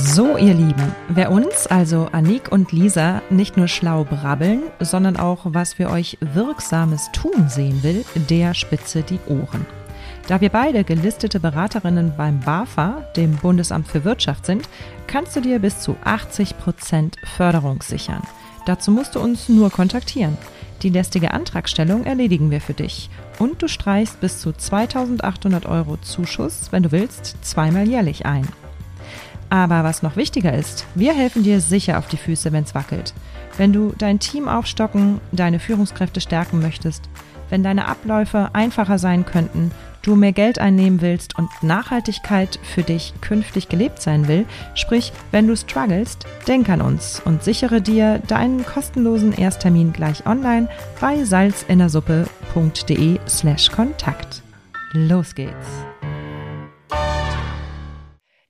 So, ihr Lieben, wer uns, also Anik und Lisa, nicht nur schlau brabbeln, sondern auch was für euch Wirksames tun sehen will, der spitze die Ohren. Da wir beide gelistete Beraterinnen beim BAFA, dem Bundesamt für Wirtschaft, sind, kannst du dir bis zu 80% Förderung sichern. Dazu musst du uns nur kontaktieren. Die lästige Antragstellung erledigen wir für dich. Und du streichst bis zu 2800 Euro Zuschuss, wenn du willst, zweimal jährlich ein. Aber was noch wichtiger ist, wir helfen dir sicher auf die Füße, wenn es wackelt. Wenn du dein Team aufstocken, deine Führungskräfte stärken möchtest, wenn deine Abläufe einfacher sein könnten, du mehr Geld einnehmen willst und Nachhaltigkeit für dich künftig gelebt sein will, sprich, wenn du strugglest, denk an uns und sichere dir deinen kostenlosen Ersttermin gleich online bei salzinnersuppe.de slash Kontakt. Los geht's!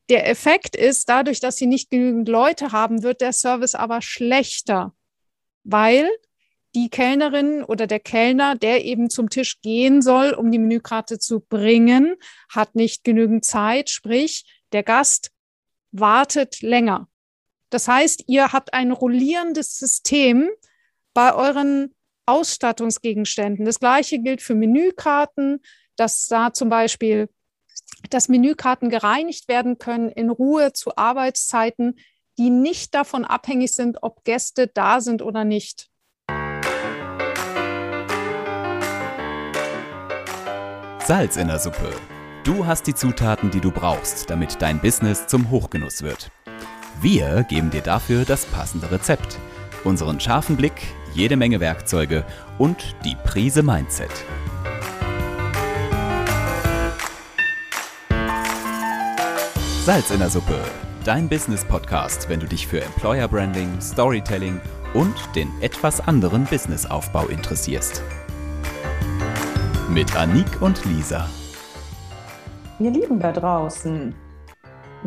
Der Effekt ist, dadurch, dass sie nicht genügend Leute haben, wird der Service aber schlechter, weil die Kellnerin oder der Kellner, der eben zum Tisch gehen soll, um die Menükarte zu bringen, hat nicht genügend Zeit, sprich, der Gast wartet länger. Das heißt, ihr habt ein rollierendes System bei euren Ausstattungsgegenständen. Das gleiche gilt für Menükarten, dass da zum Beispiel dass Menükarten gereinigt werden können in Ruhe zu Arbeitszeiten, die nicht davon abhängig sind, ob Gäste da sind oder nicht. Salz in der Suppe. Du hast die Zutaten, die du brauchst, damit dein Business zum Hochgenuss wird. Wir geben dir dafür das passende Rezept, unseren scharfen Blick, jede Menge Werkzeuge und die Prise Mindset. Salz in der Suppe, dein Business-Podcast, wenn du dich für Employer Branding, Storytelling und den etwas anderen Businessaufbau interessierst. Mit Anik und Lisa. Ihr Lieben da draußen,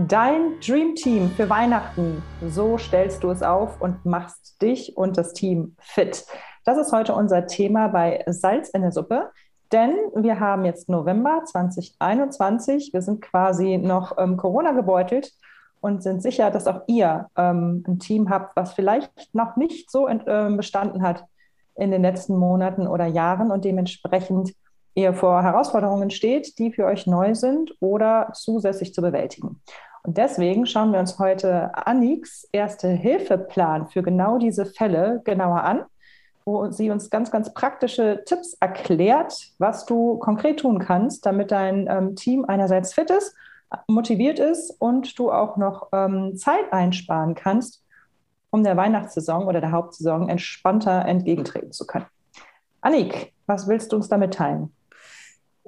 dein Dream Team für Weihnachten, so stellst du es auf und machst dich und das Team fit. Das ist heute unser Thema bei Salz in der Suppe. Denn wir haben jetzt November 2021. Wir sind quasi noch ähm, Corona gebeutelt und sind sicher, dass auch ihr ähm, ein Team habt, was vielleicht noch nicht so in, äh, bestanden hat in den letzten Monaten oder Jahren und dementsprechend ihr vor Herausforderungen steht, die für euch neu sind oder zusätzlich zu bewältigen. Und deswegen schauen wir uns heute Anniks Erste-Hilfe-Plan für genau diese Fälle genauer an wo sie uns ganz, ganz praktische Tipps erklärt, was du konkret tun kannst, damit dein ähm, Team einerseits fit ist, motiviert ist und du auch noch ähm, Zeit einsparen kannst, um der Weihnachtssaison oder der Hauptsaison entspannter entgegentreten zu können. Annik, was willst du uns damit teilen?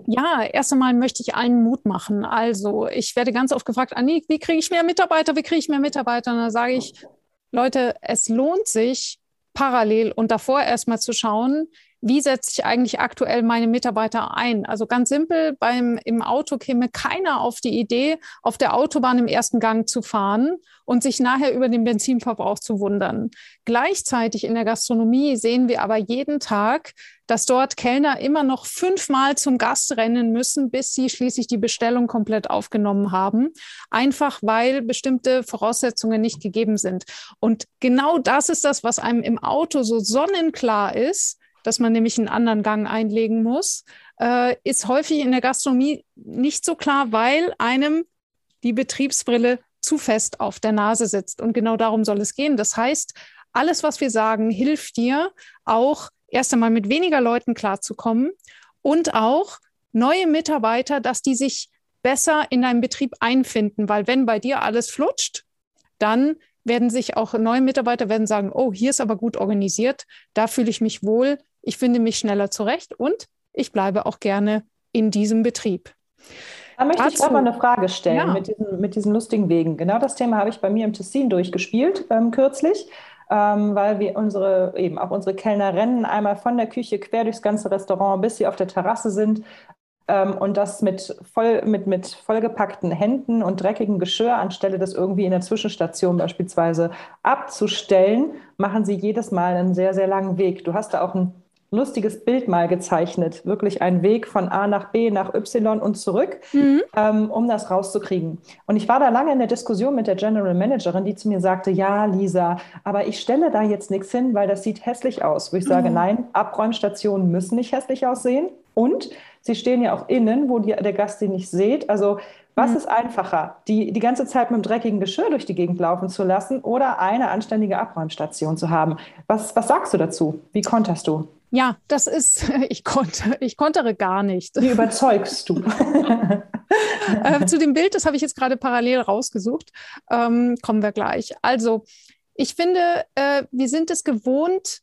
Ja, erst einmal möchte ich allen Mut machen. Also, ich werde ganz oft gefragt, Annik, wie kriege ich mehr Mitarbeiter? Wie kriege ich mehr Mitarbeiter? Und dann sage ich, Leute, es lohnt sich, parallel und davor erstmal zu schauen, wie setze ich eigentlich aktuell meine Mitarbeiter ein? Also ganz simpel, beim, im Auto käme keiner auf die Idee, auf der Autobahn im ersten Gang zu fahren und sich nachher über den Benzinverbrauch zu wundern. Gleichzeitig in der Gastronomie sehen wir aber jeden Tag, dass dort Kellner immer noch fünfmal zum Gast rennen müssen, bis sie schließlich die Bestellung komplett aufgenommen haben. Einfach weil bestimmte Voraussetzungen nicht gegeben sind. Und genau das ist das, was einem im Auto so sonnenklar ist dass man nämlich einen anderen Gang einlegen muss, äh, ist häufig in der Gastronomie nicht so klar, weil einem die Betriebsbrille zu fest auf der Nase sitzt. Und genau darum soll es gehen. Das heißt, alles, was wir sagen, hilft dir auch erst einmal mit weniger Leuten klarzukommen und auch neue Mitarbeiter, dass die sich besser in deinem Betrieb einfinden, weil wenn bei dir alles flutscht, dann werden sich auch neue Mitarbeiter werden sagen, oh, hier ist aber gut organisiert, da fühle ich mich wohl, ich finde mich schneller zurecht und ich bleibe auch gerne in diesem Betrieb. Da möchte Dazu, ich aber eine Frage stellen ja. mit, diesen, mit diesen lustigen Wegen. Genau das Thema habe ich bei mir im Tessin durchgespielt ähm, kürzlich, ähm, weil wir unsere, eben auch unsere Kellner rennen einmal von der Küche quer durchs ganze Restaurant, bis sie auf der Terrasse sind. Ähm, und das mit, voll, mit, mit vollgepackten Händen und dreckigem Geschirr, anstelle das irgendwie in der Zwischenstation beispielsweise abzustellen, machen sie jedes Mal einen sehr, sehr langen Weg. Du hast da auch ein lustiges Bild mal gezeichnet. Wirklich ein Weg von A nach B nach Y und zurück, mhm. ähm, um das rauszukriegen. Und ich war da lange in der Diskussion mit der General Managerin, die zu mir sagte, ja, Lisa, aber ich stelle da jetzt nichts hin, weil das sieht hässlich aus. Wo ich sage, mhm. nein, Abräumstationen müssen nicht hässlich aussehen. Und sie stehen ja auch innen, wo die, der Gast sie nicht sieht. Also was mhm. ist einfacher, die die ganze Zeit mit dem dreckigen Geschirr durch die Gegend laufen zu lassen oder eine anständige Abräumstation zu haben? Was, was sagst du dazu? Wie konterst du? Ja, das ist, ich konnte, ich kontere gar nicht. Wie überzeugst du? äh, zu dem Bild, das habe ich jetzt gerade parallel rausgesucht, ähm, kommen wir gleich. Also, ich finde, äh, wir sind es gewohnt,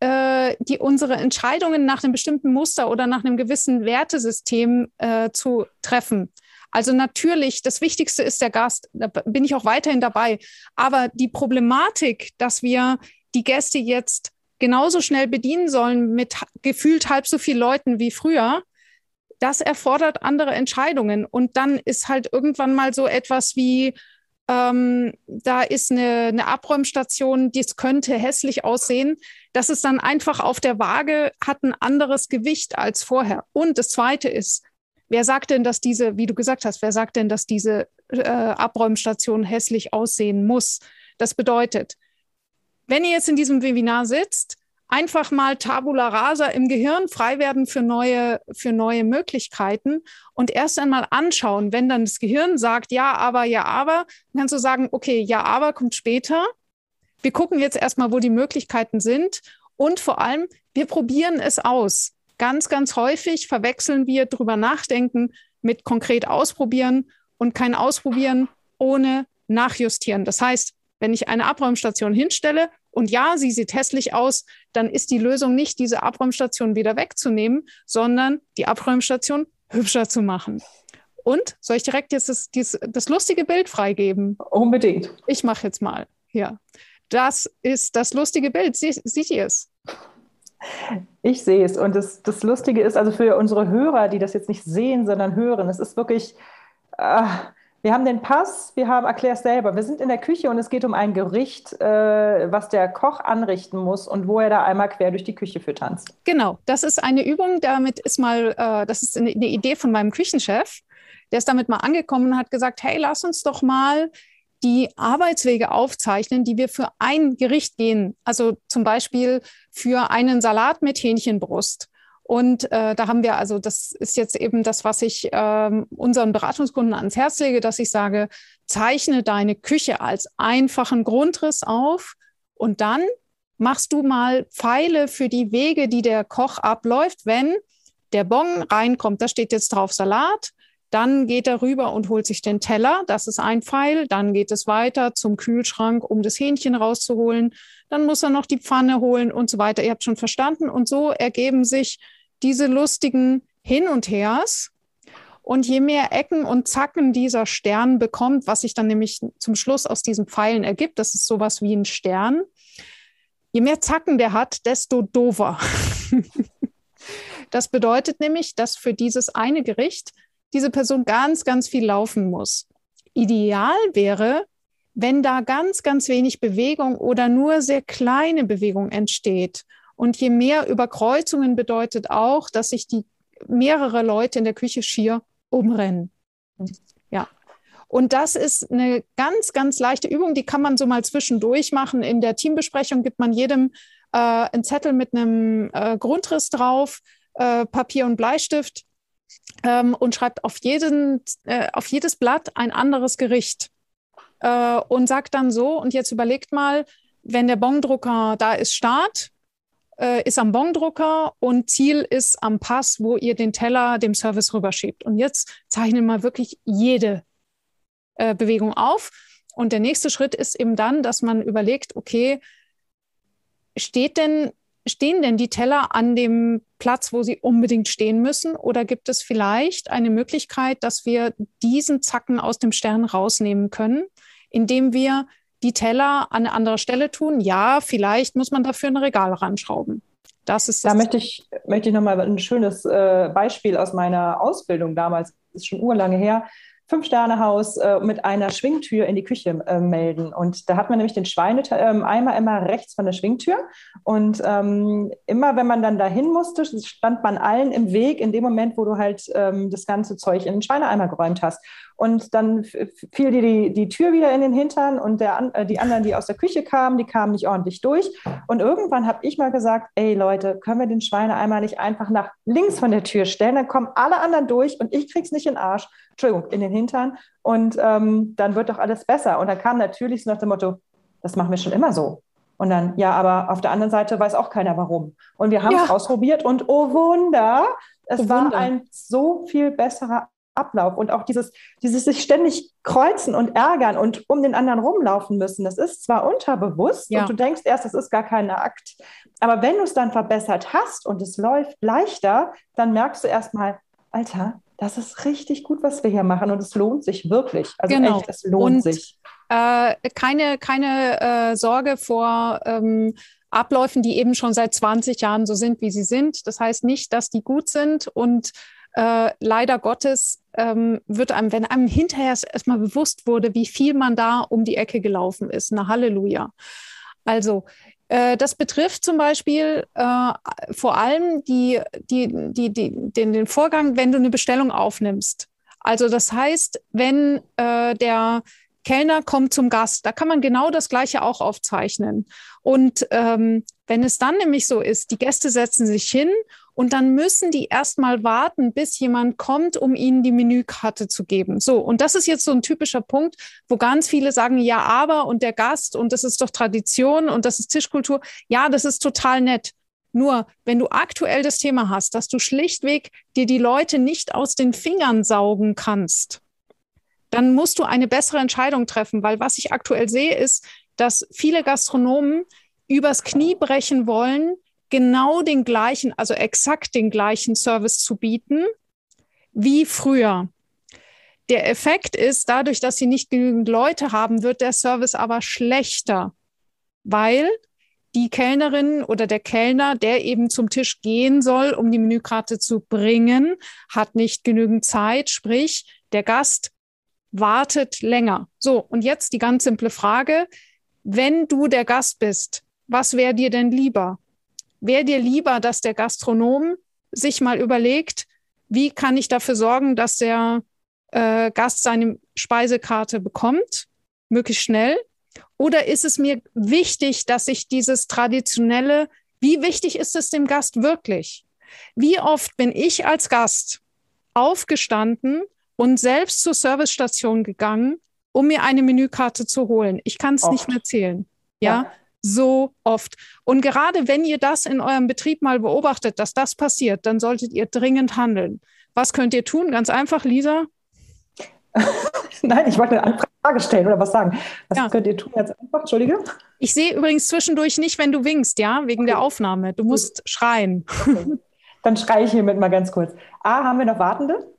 äh, die unsere Entscheidungen nach einem bestimmten Muster oder nach einem gewissen Wertesystem äh, zu treffen. Also natürlich, das Wichtigste ist der Gast, da bin ich auch weiterhin dabei. Aber die Problematik, dass wir die Gäste jetzt genauso schnell bedienen sollen mit gefühlt halb so viel Leuten wie früher, das erfordert andere Entscheidungen. Und dann ist halt irgendwann mal so etwas wie, ähm, da ist eine, eine Abräumstation, das könnte hässlich aussehen. Das ist dann einfach auf der Waage, hat ein anderes Gewicht als vorher. Und das Zweite ist, wer sagt denn, dass diese, wie du gesagt hast, wer sagt denn, dass diese äh, Abräumstation hässlich aussehen muss? Das bedeutet, wenn ihr jetzt in diesem Webinar sitzt, einfach mal Tabula rasa im Gehirn frei werden für neue, für neue Möglichkeiten und erst einmal anschauen, wenn dann das Gehirn sagt, ja, aber, ja, aber, dann kannst du sagen, okay, ja, aber kommt später. Wir gucken jetzt erstmal, wo die Möglichkeiten sind und vor allem, wir probieren es aus. Ganz, ganz häufig verwechseln wir drüber nachdenken mit konkret ausprobieren und kein Ausprobieren ohne nachjustieren. Das heißt, wenn ich eine Abräumstation hinstelle und ja, sie sieht hässlich aus, dann ist die Lösung nicht, diese Abräumstation wieder wegzunehmen, sondern die Abräumstation hübscher zu machen. Und soll ich direkt jetzt das, das, das lustige Bild freigeben? Unbedingt. Ich mache jetzt mal. Ja. Das ist das lustige Bild. Sie, sieht ihr es? Ich sehe es. Und das, das Lustige ist, also für unsere Hörer, die das jetzt nicht sehen, sondern hören, es ist wirklich. Äh, wir haben den Pass, wir haben, erklär es selber, wir sind in der Küche und es geht um ein Gericht, äh, was der Koch anrichten muss und wo er da einmal quer durch die Küche für tanzt. Genau, das ist eine Übung, damit ist mal, äh, das ist eine, eine Idee von meinem Küchenchef. Der ist damit mal angekommen und hat gesagt, hey, lass uns doch mal die Arbeitswege aufzeichnen, die wir für ein Gericht gehen. Also zum Beispiel für einen Salat mit Hähnchenbrust und äh, da haben wir also, das ist jetzt eben das, was ich ähm, unseren Beratungskunden ans Herz lege, dass ich sage, zeichne deine Küche als einfachen Grundriss auf und dann machst du mal Pfeile für die Wege, die der Koch abläuft, wenn der Bon reinkommt. Da steht jetzt drauf Salat. Dann geht er rüber und holt sich den Teller. Das ist ein Pfeil. Dann geht es weiter zum Kühlschrank, um das Hähnchen rauszuholen. Dann muss er noch die Pfanne holen und so weiter. Ihr habt schon verstanden. Und so ergeben sich diese lustigen Hin und Hers. Und je mehr Ecken und Zacken dieser Stern bekommt, was sich dann nämlich zum Schluss aus diesen Pfeilen ergibt, das ist sowas wie ein Stern, je mehr Zacken der hat, desto dover. das bedeutet nämlich, dass für dieses eine Gericht diese Person ganz, ganz viel laufen muss. Ideal wäre, wenn da ganz, ganz wenig Bewegung oder nur sehr kleine Bewegung entsteht und je mehr Überkreuzungen bedeutet auch, dass sich die mehrere Leute in der Küche schier umrennen. Ja. Und das ist eine ganz, ganz leichte Übung, die kann man so mal zwischendurch machen. In der Teambesprechung gibt man jedem äh, einen Zettel mit einem äh, Grundriss drauf, äh, Papier und Bleistift ähm, und schreibt auf, jeden, äh, auf jedes Blatt ein anderes Gericht äh, und sagt dann so, und jetzt überlegt mal, wenn der Bongdrucker da ist, Start, äh, ist am Bongdrucker und Ziel ist am Pass, wo ihr den Teller dem Service rüberschiebt. Und jetzt zeichnen wir wirklich jede äh, Bewegung auf. Und der nächste Schritt ist eben dann, dass man überlegt, okay, steht denn, stehen denn die Teller an dem Platz, wo sie unbedingt stehen müssen? Oder gibt es vielleicht eine Möglichkeit, dass wir diesen Zacken aus dem Stern rausnehmen können, indem wir die Teller an eine andere Stelle tun. Ja, vielleicht muss man dafür ein Regal ranschrauben. Das ist das da möchte ich, möchte ich nochmal ein schönes äh, Beispiel aus meiner Ausbildung damals, ist schon urlange her. Fünf-Sterne-Haus äh, mit einer Schwingtür in die Küche äh, melden. Und da hat man nämlich den Schweineeimer ähm, immer rechts von der Schwingtür. Und ähm, immer, wenn man dann dahin musste, stand man allen im Weg in dem Moment, wo du halt ähm, das ganze Zeug in den Schweineeimer geräumt hast. Und dann fiel dir die, die Tür wieder in den Hintern und der, äh, die anderen, die aus der Küche kamen, die kamen nicht ordentlich durch. Und irgendwann habe ich mal gesagt, ey Leute, können wir den Schweineeimer nicht einfach nach links von der Tür stellen? Dann kommen alle anderen durch und ich krieg's nicht in den Arsch. Entschuldigung, in den Hintern. Und ähm, dann wird doch alles besser. Und dann kam natürlich so nach dem Motto, das machen wir schon immer so. Und dann, ja, aber auf der anderen Seite weiß auch keiner warum. Und wir haben es ja. ausprobiert und oh Wunder, es oh war ein so viel besserer Ablauf und auch dieses, dieses sich ständig kreuzen und ärgern und um den anderen rumlaufen müssen. Das ist zwar unterbewusst ja. und du denkst erst, das ist gar kein Akt, aber wenn du es dann verbessert hast und es läuft leichter, dann merkst du erstmal, Alter, das ist richtig gut, was wir hier machen und es lohnt sich wirklich. Also genau. echt, es lohnt und, sich. Äh, keine keine äh, Sorge vor ähm, Abläufen, die eben schon seit 20 Jahren so sind, wie sie sind. Das heißt nicht, dass die gut sind und äh, leider Gottes ähm, wird einem, wenn einem hinterher erstmal bewusst wurde, wie viel man da um die Ecke gelaufen ist. Na Halleluja. Also äh, das betrifft zum Beispiel äh, vor allem die, die, die, die, den, den Vorgang, wenn du eine Bestellung aufnimmst. Also das heißt, wenn äh, der Kellner kommt zum Gast. Da kann man genau das Gleiche auch aufzeichnen. Und ähm, wenn es dann nämlich so ist, die Gäste setzen sich hin und dann müssen die erstmal warten, bis jemand kommt, um ihnen die Menükarte zu geben. So, und das ist jetzt so ein typischer Punkt, wo ganz viele sagen, ja, aber und der Gast und das ist doch Tradition und das ist Tischkultur. Ja, das ist total nett. Nur, wenn du aktuell das Thema hast, dass du schlichtweg dir die Leute nicht aus den Fingern saugen kannst, dann musst du eine bessere Entscheidung treffen, weil was ich aktuell sehe, ist, dass viele Gastronomen übers Knie brechen wollen, genau den gleichen, also exakt den gleichen Service zu bieten wie früher. Der Effekt ist, dadurch, dass sie nicht genügend Leute haben, wird der Service aber schlechter, weil die Kellnerin oder der Kellner, der eben zum Tisch gehen soll, um die Menükarte zu bringen, hat nicht genügend Zeit, sprich, der Gast wartet länger. So, und jetzt die ganz simple Frage, wenn du der Gast bist, was wäre dir denn lieber? Wäre dir lieber, dass der Gastronom sich mal überlegt, wie kann ich dafür sorgen, dass der äh, Gast seine Speisekarte bekommt, möglichst schnell? Oder ist es mir wichtig, dass ich dieses traditionelle, wie wichtig ist es dem Gast wirklich? Wie oft bin ich als Gast aufgestanden und selbst zur Servicestation gegangen, um mir eine Menükarte zu holen. Ich kann es nicht mehr zählen. Ja? ja, so oft. Und gerade wenn ihr das in eurem Betrieb mal beobachtet, dass das passiert, dann solltet ihr dringend handeln. Was könnt ihr tun? Ganz einfach, Lisa. Nein, ich wollte eine Frage stellen oder was sagen. Was ja. könnt ihr tun jetzt einfach? Entschuldige. Ich sehe übrigens zwischendurch nicht, wenn du winkst, ja, wegen okay. der Aufnahme. Du musst Gut. schreien. Okay. Dann schreie ich hiermit mal ganz kurz. A, haben wir noch Wartende?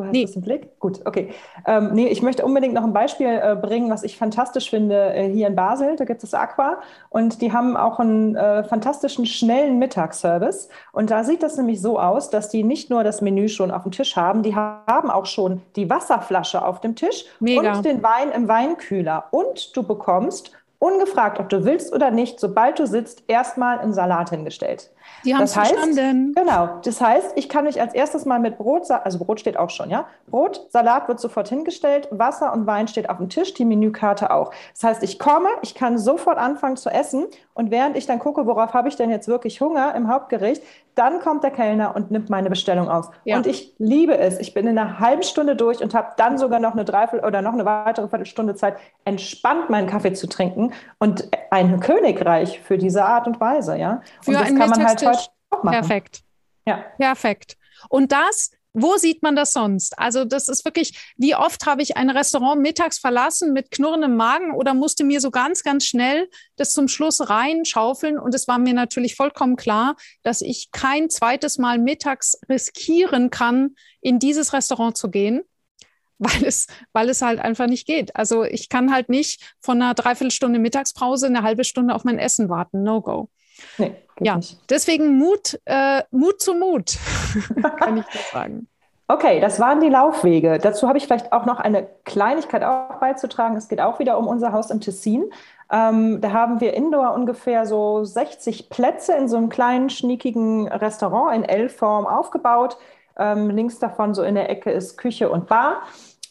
Du hast nee. das im Blick? Gut, okay. Ähm, nee, ich möchte unbedingt noch ein Beispiel äh, bringen, was ich fantastisch finde äh, hier in Basel. Da gibt es Aqua und die haben auch einen äh, fantastischen schnellen Mittagsservice. Und da sieht das nämlich so aus, dass die nicht nur das Menü schon auf dem Tisch haben, die haben auch schon die Wasserflasche auf dem Tisch Mega. und den Wein im Weinkühler. Und du bekommst ungefragt, ob du willst oder nicht, sobald du sitzt, erstmal einen Salat hingestellt. Die haben verstanden. Genau. Das heißt, ich kann mich als erstes mal mit Brot, also Brot steht auch schon, ja. Brot, Salat wird sofort hingestellt, Wasser und Wein steht auf dem Tisch, die Menükarte auch. Das heißt, ich komme, ich kann sofort anfangen zu essen und während ich dann gucke, worauf habe ich denn jetzt wirklich Hunger im Hauptgericht, dann kommt der Kellner und nimmt meine Bestellung aus. Ja. Und ich liebe es. Ich bin in einer halben Stunde durch und habe dann sogar noch eine Dreiviertel oder noch eine weitere Viertelstunde Zeit, entspannt meinen Kaffee zu trinken und ein Königreich für diese Art und Weise, ja. Für und das kann man halt heute auch machen. Perfekt. Ja. Perfekt. Und das wo sieht man das sonst? Also das ist wirklich, wie oft habe ich ein Restaurant mittags verlassen mit knurrendem Magen oder musste mir so ganz, ganz schnell das zum Schluss reinschaufeln. Und es war mir natürlich vollkommen klar, dass ich kein zweites Mal mittags riskieren kann, in dieses Restaurant zu gehen. Weil es, weil es halt einfach nicht geht. Also ich kann halt nicht von einer Dreiviertelstunde Mittagspause eine halbe Stunde auf mein Essen warten. No go. Nee, ja, nicht. deswegen Mut, äh, Mut zu Mut, kann ich das sagen. Okay, das waren die Laufwege. Dazu habe ich vielleicht auch noch eine Kleinigkeit auch beizutragen. Es geht auch wieder um unser Haus im Tessin. Ähm, da haben wir indoor ungefähr so 60 Plätze in so einem kleinen, schniekigen Restaurant in L-Form aufgebaut. Ähm, links davon so in der Ecke ist Küche und Bar.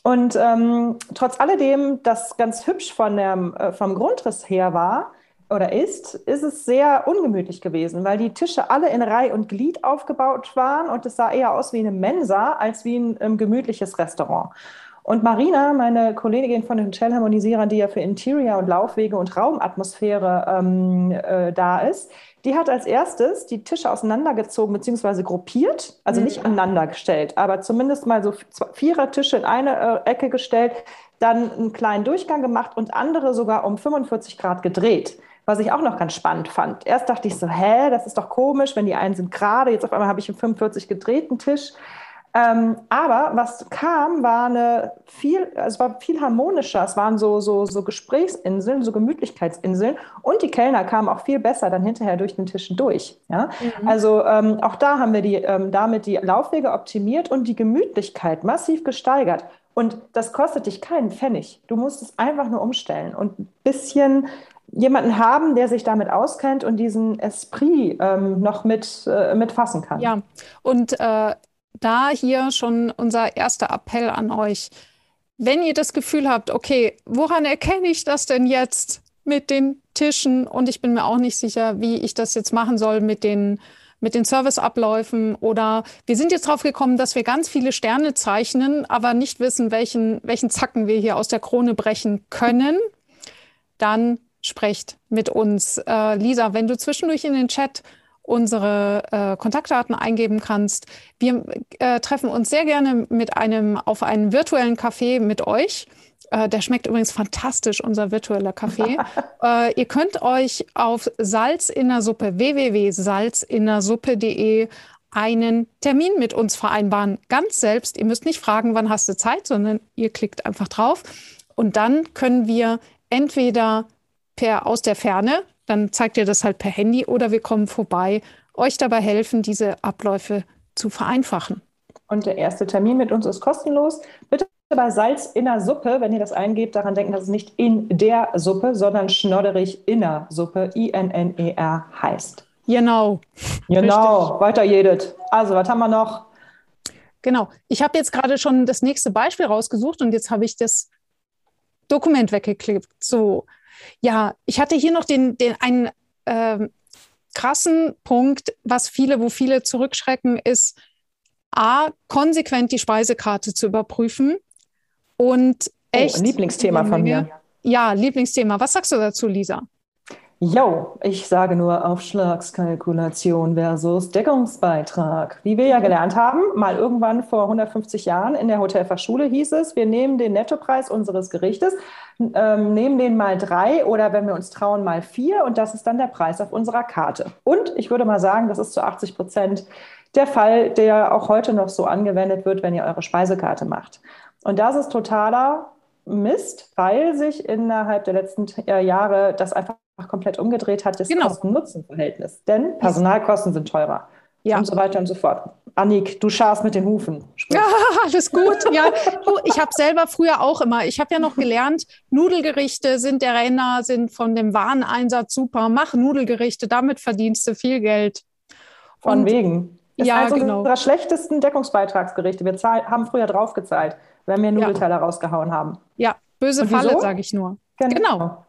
Und ähm, trotz alledem, das ganz hübsch von der, äh, vom Grundriss her war, oder ist, ist es sehr ungemütlich gewesen, weil die Tische alle in Reih und Glied aufgebaut waren und es sah eher aus wie eine Mensa als wie ein ähm, gemütliches Restaurant. Und Marina, meine Kollegin von den Hotelharmonisierern, die ja für Interior und Laufwege und Raumatmosphäre ähm, äh, da ist, die hat als erstes die Tische auseinandergezogen bzw. gruppiert, also mhm. nicht aneinander gestellt, aber zumindest mal so vierer Tische in eine äh, Ecke gestellt, dann einen kleinen Durchgang gemacht und andere sogar um 45 Grad gedreht was ich auch noch ganz spannend fand. Erst dachte ich so, hä, das ist doch komisch, wenn die einen sind gerade, jetzt auf einmal habe ich einen 45 gedrehten Tisch. Ähm, aber was kam, war eine viel, es war viel harmonischer. Es waren so, so, so Gesprächsinseln, so Gemütlichkeitsinseln und die Kellner kamen auch viel besser dann hinterher durch den Tischen durch. Ja? Mhm. Also ähm, auch da haben wir die, ähm, damit die Laufwege optimiert und die Gemütlichkeit massiv gesteigert. Und das kostet dich keinen Pfennig. Du musst es einfach nur umstellen und ein bisschen jemanden haben, der sich damit auskennt und diesen Esprit ähm, noch mit, äh, mitfassen kann. Ja, und äh, da hier schon unser erster Appell an euch. Wenn ihr das Gefühl habt, okay, woran erkenne ich das denn jetzt mit den Tischen? Und ich bin mir auch nicht sicher, wie ich das jetzt machen soll mit den, mit den Serviceabläufen. Oder wir sind jetzt drauf gekommen, dass wir ganz viele Sterne zeichnen, aber nicht wissen, welchen, welchen Zacken wir hier aus der Krone brechen können. Dann sprecht mit uns. Äh, Lisa, wenn du zwischendurch in den Chat unsere äh, Kontaktdaten eingeben kannst. Wir äh, treffen uns sehr gerne mit einem auf einen virtuellen Kaffee mit euch. Äh, der schmeckt übrigens fantastisch, unser virtueller Kaffee. Äh, ihr könnt euch auf Salz in der Suppe www.salzinnersuppe.de einen Termin mit uns vereinbaren. Ganz selbst. Ihr müsst nicht fragen, wann hast du Zeit, sondern ihr klickt einfach drauf. Und dann können wir entweder per aus der Ferne, dann zeigt ihr das halt per Handy oder wir kommen vorbei, euch dabei helfen, diese Abläufe zu vereinfachen. Und der erste Termin mit uns ist kostenlos. Bitte bei Salz in der Suppe, wenn ihr das eingebt, daran denken, dass es nicht in der Suppe, sondern schnodderig in der Suppe, I-N-N-E-R heißt. Genau. Genau, Richtig. weiter jedet. Also, was haben wir noch? Genau. Ich habe jetzt gerade schon das nächste Beispiel rausgesucht und jetzt habe ich das Dokument weggeklickt. So, ja, ich hatte hier noch den, den einen ähm, krassen Punkt, was viele, wo viele zurückschrecken, ist A, konsequent die Speisekarte zu überprüfen und echt. Oh, ein Lieblingsthema von mir. Ja, Lieblingsthema. Was sagst du dazu, Lisa? Jo, ich sage nur Aufschlagskalkulation versus Deckungsbeitrag. Wie wir ja gelernt haben, mal irgendwann vor 150 Jahren in der Hotelfachschule hieß es, wir nehmen den Nettopreis unseres Gerichtes, ähm, nehmen den mal drei oder wenn wir uns trauen, mal vier und das ist dann der Preis auf unserer Karte. Und ich würde mal sagen, das ist zu 80 Prozent der Fall, der auch heute noch so angewendet wird, wenn ihr eure Speisekarte macht. Und das ist totaler Mist, weil sich innerhalb der letzten Jahre das einfach komplett umgedreht hat, das genau. Kosten-Nutzen-Verhältnis. Denn Personalkosten sind teurer. Ja. Und so weiter und so fort. Annik, du scharst mit den Hufen. Sprich. Ja, alles gut. Ja, du, ich habe selber früher auch immer, ich habe ja noch gelernt, Nudelgerichte sind der Renner, sind von dem Wareneinsatz super. Mach Nudelgerichte, damit verdienst du viel Geld. Von und, wegen. Das ja, ist eines genau. unserer schlechtesten Deckungsbeitragsgerichte. Wir zahl, haben früher draufgezahlt, wenn wir Nudelteller ja. rausgehauen haben. Ja, böse Falle, sage ich nur. Genau. genau.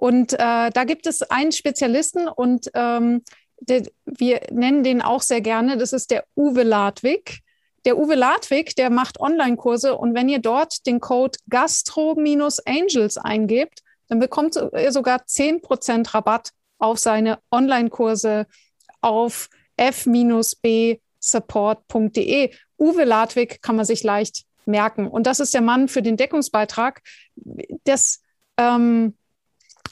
Und äh, da gibt es einen Spezialisten und ähm, der, wir nennen den auch sehr gerne, das ist der Uwe Ladwig. Der Uwe Ladwig, der macht Online-Kurse und wenn ihr dort den Code Gastro-Angels eingebt, dann bekommt ihr sogar 10% Rabatt auf seine Online-Kurse auf f-b-support.de. Uwe Ladwig kann man sich leicht merken. Und das ist der Mann für den Deckungsbeitrag. Das ähm,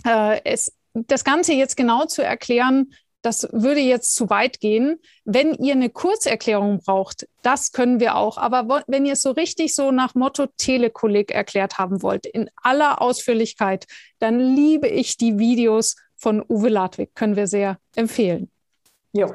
äh, es, das Ganze jetzt genau zu erklären, das würde jetzt zu weit gehen. Wenn ihr eine Kurzerklärung braucht, das können wir auch. Aber wenn ihr es so richtig so nach Motto Telekolleg erklärt haben wollt, in aller Ausführlichkeit, dann liebe ich die Videos von Uwe Ladwig, können wir sehr empfehlen. Jo.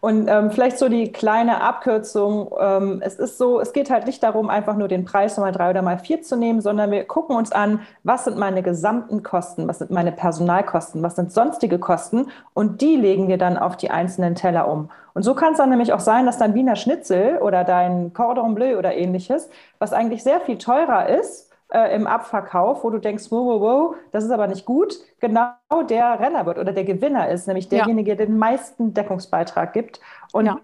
Und ähm, vielleicht so die kleine Abkürzung. Ähm, es ist so, es geht halt nicht darum, einfach nur den Preis mal drei oder mal vier zu nehmen, sondern wir gucken uns an, was sind meine gesamten Kosten, was sind meine Personalkosten, was sind sonstige Kosten und die legen wir dann auf die einzelnen Teller um. Und so kann es dann nämlich auch sein, dass dein Wiener Schnitzel oder dein Cordon Bleu oder ähnliches, was eigentlich sehr viel teurer ist, äh, im Abverkauf, wo du denkst, wow, wow, wow, das ist aber nicht gut, genau der Renner wird oder der Gewinner ist, nämlich derjenige, ja. der den meisten Deckungsbeitrag gibt. Und ja.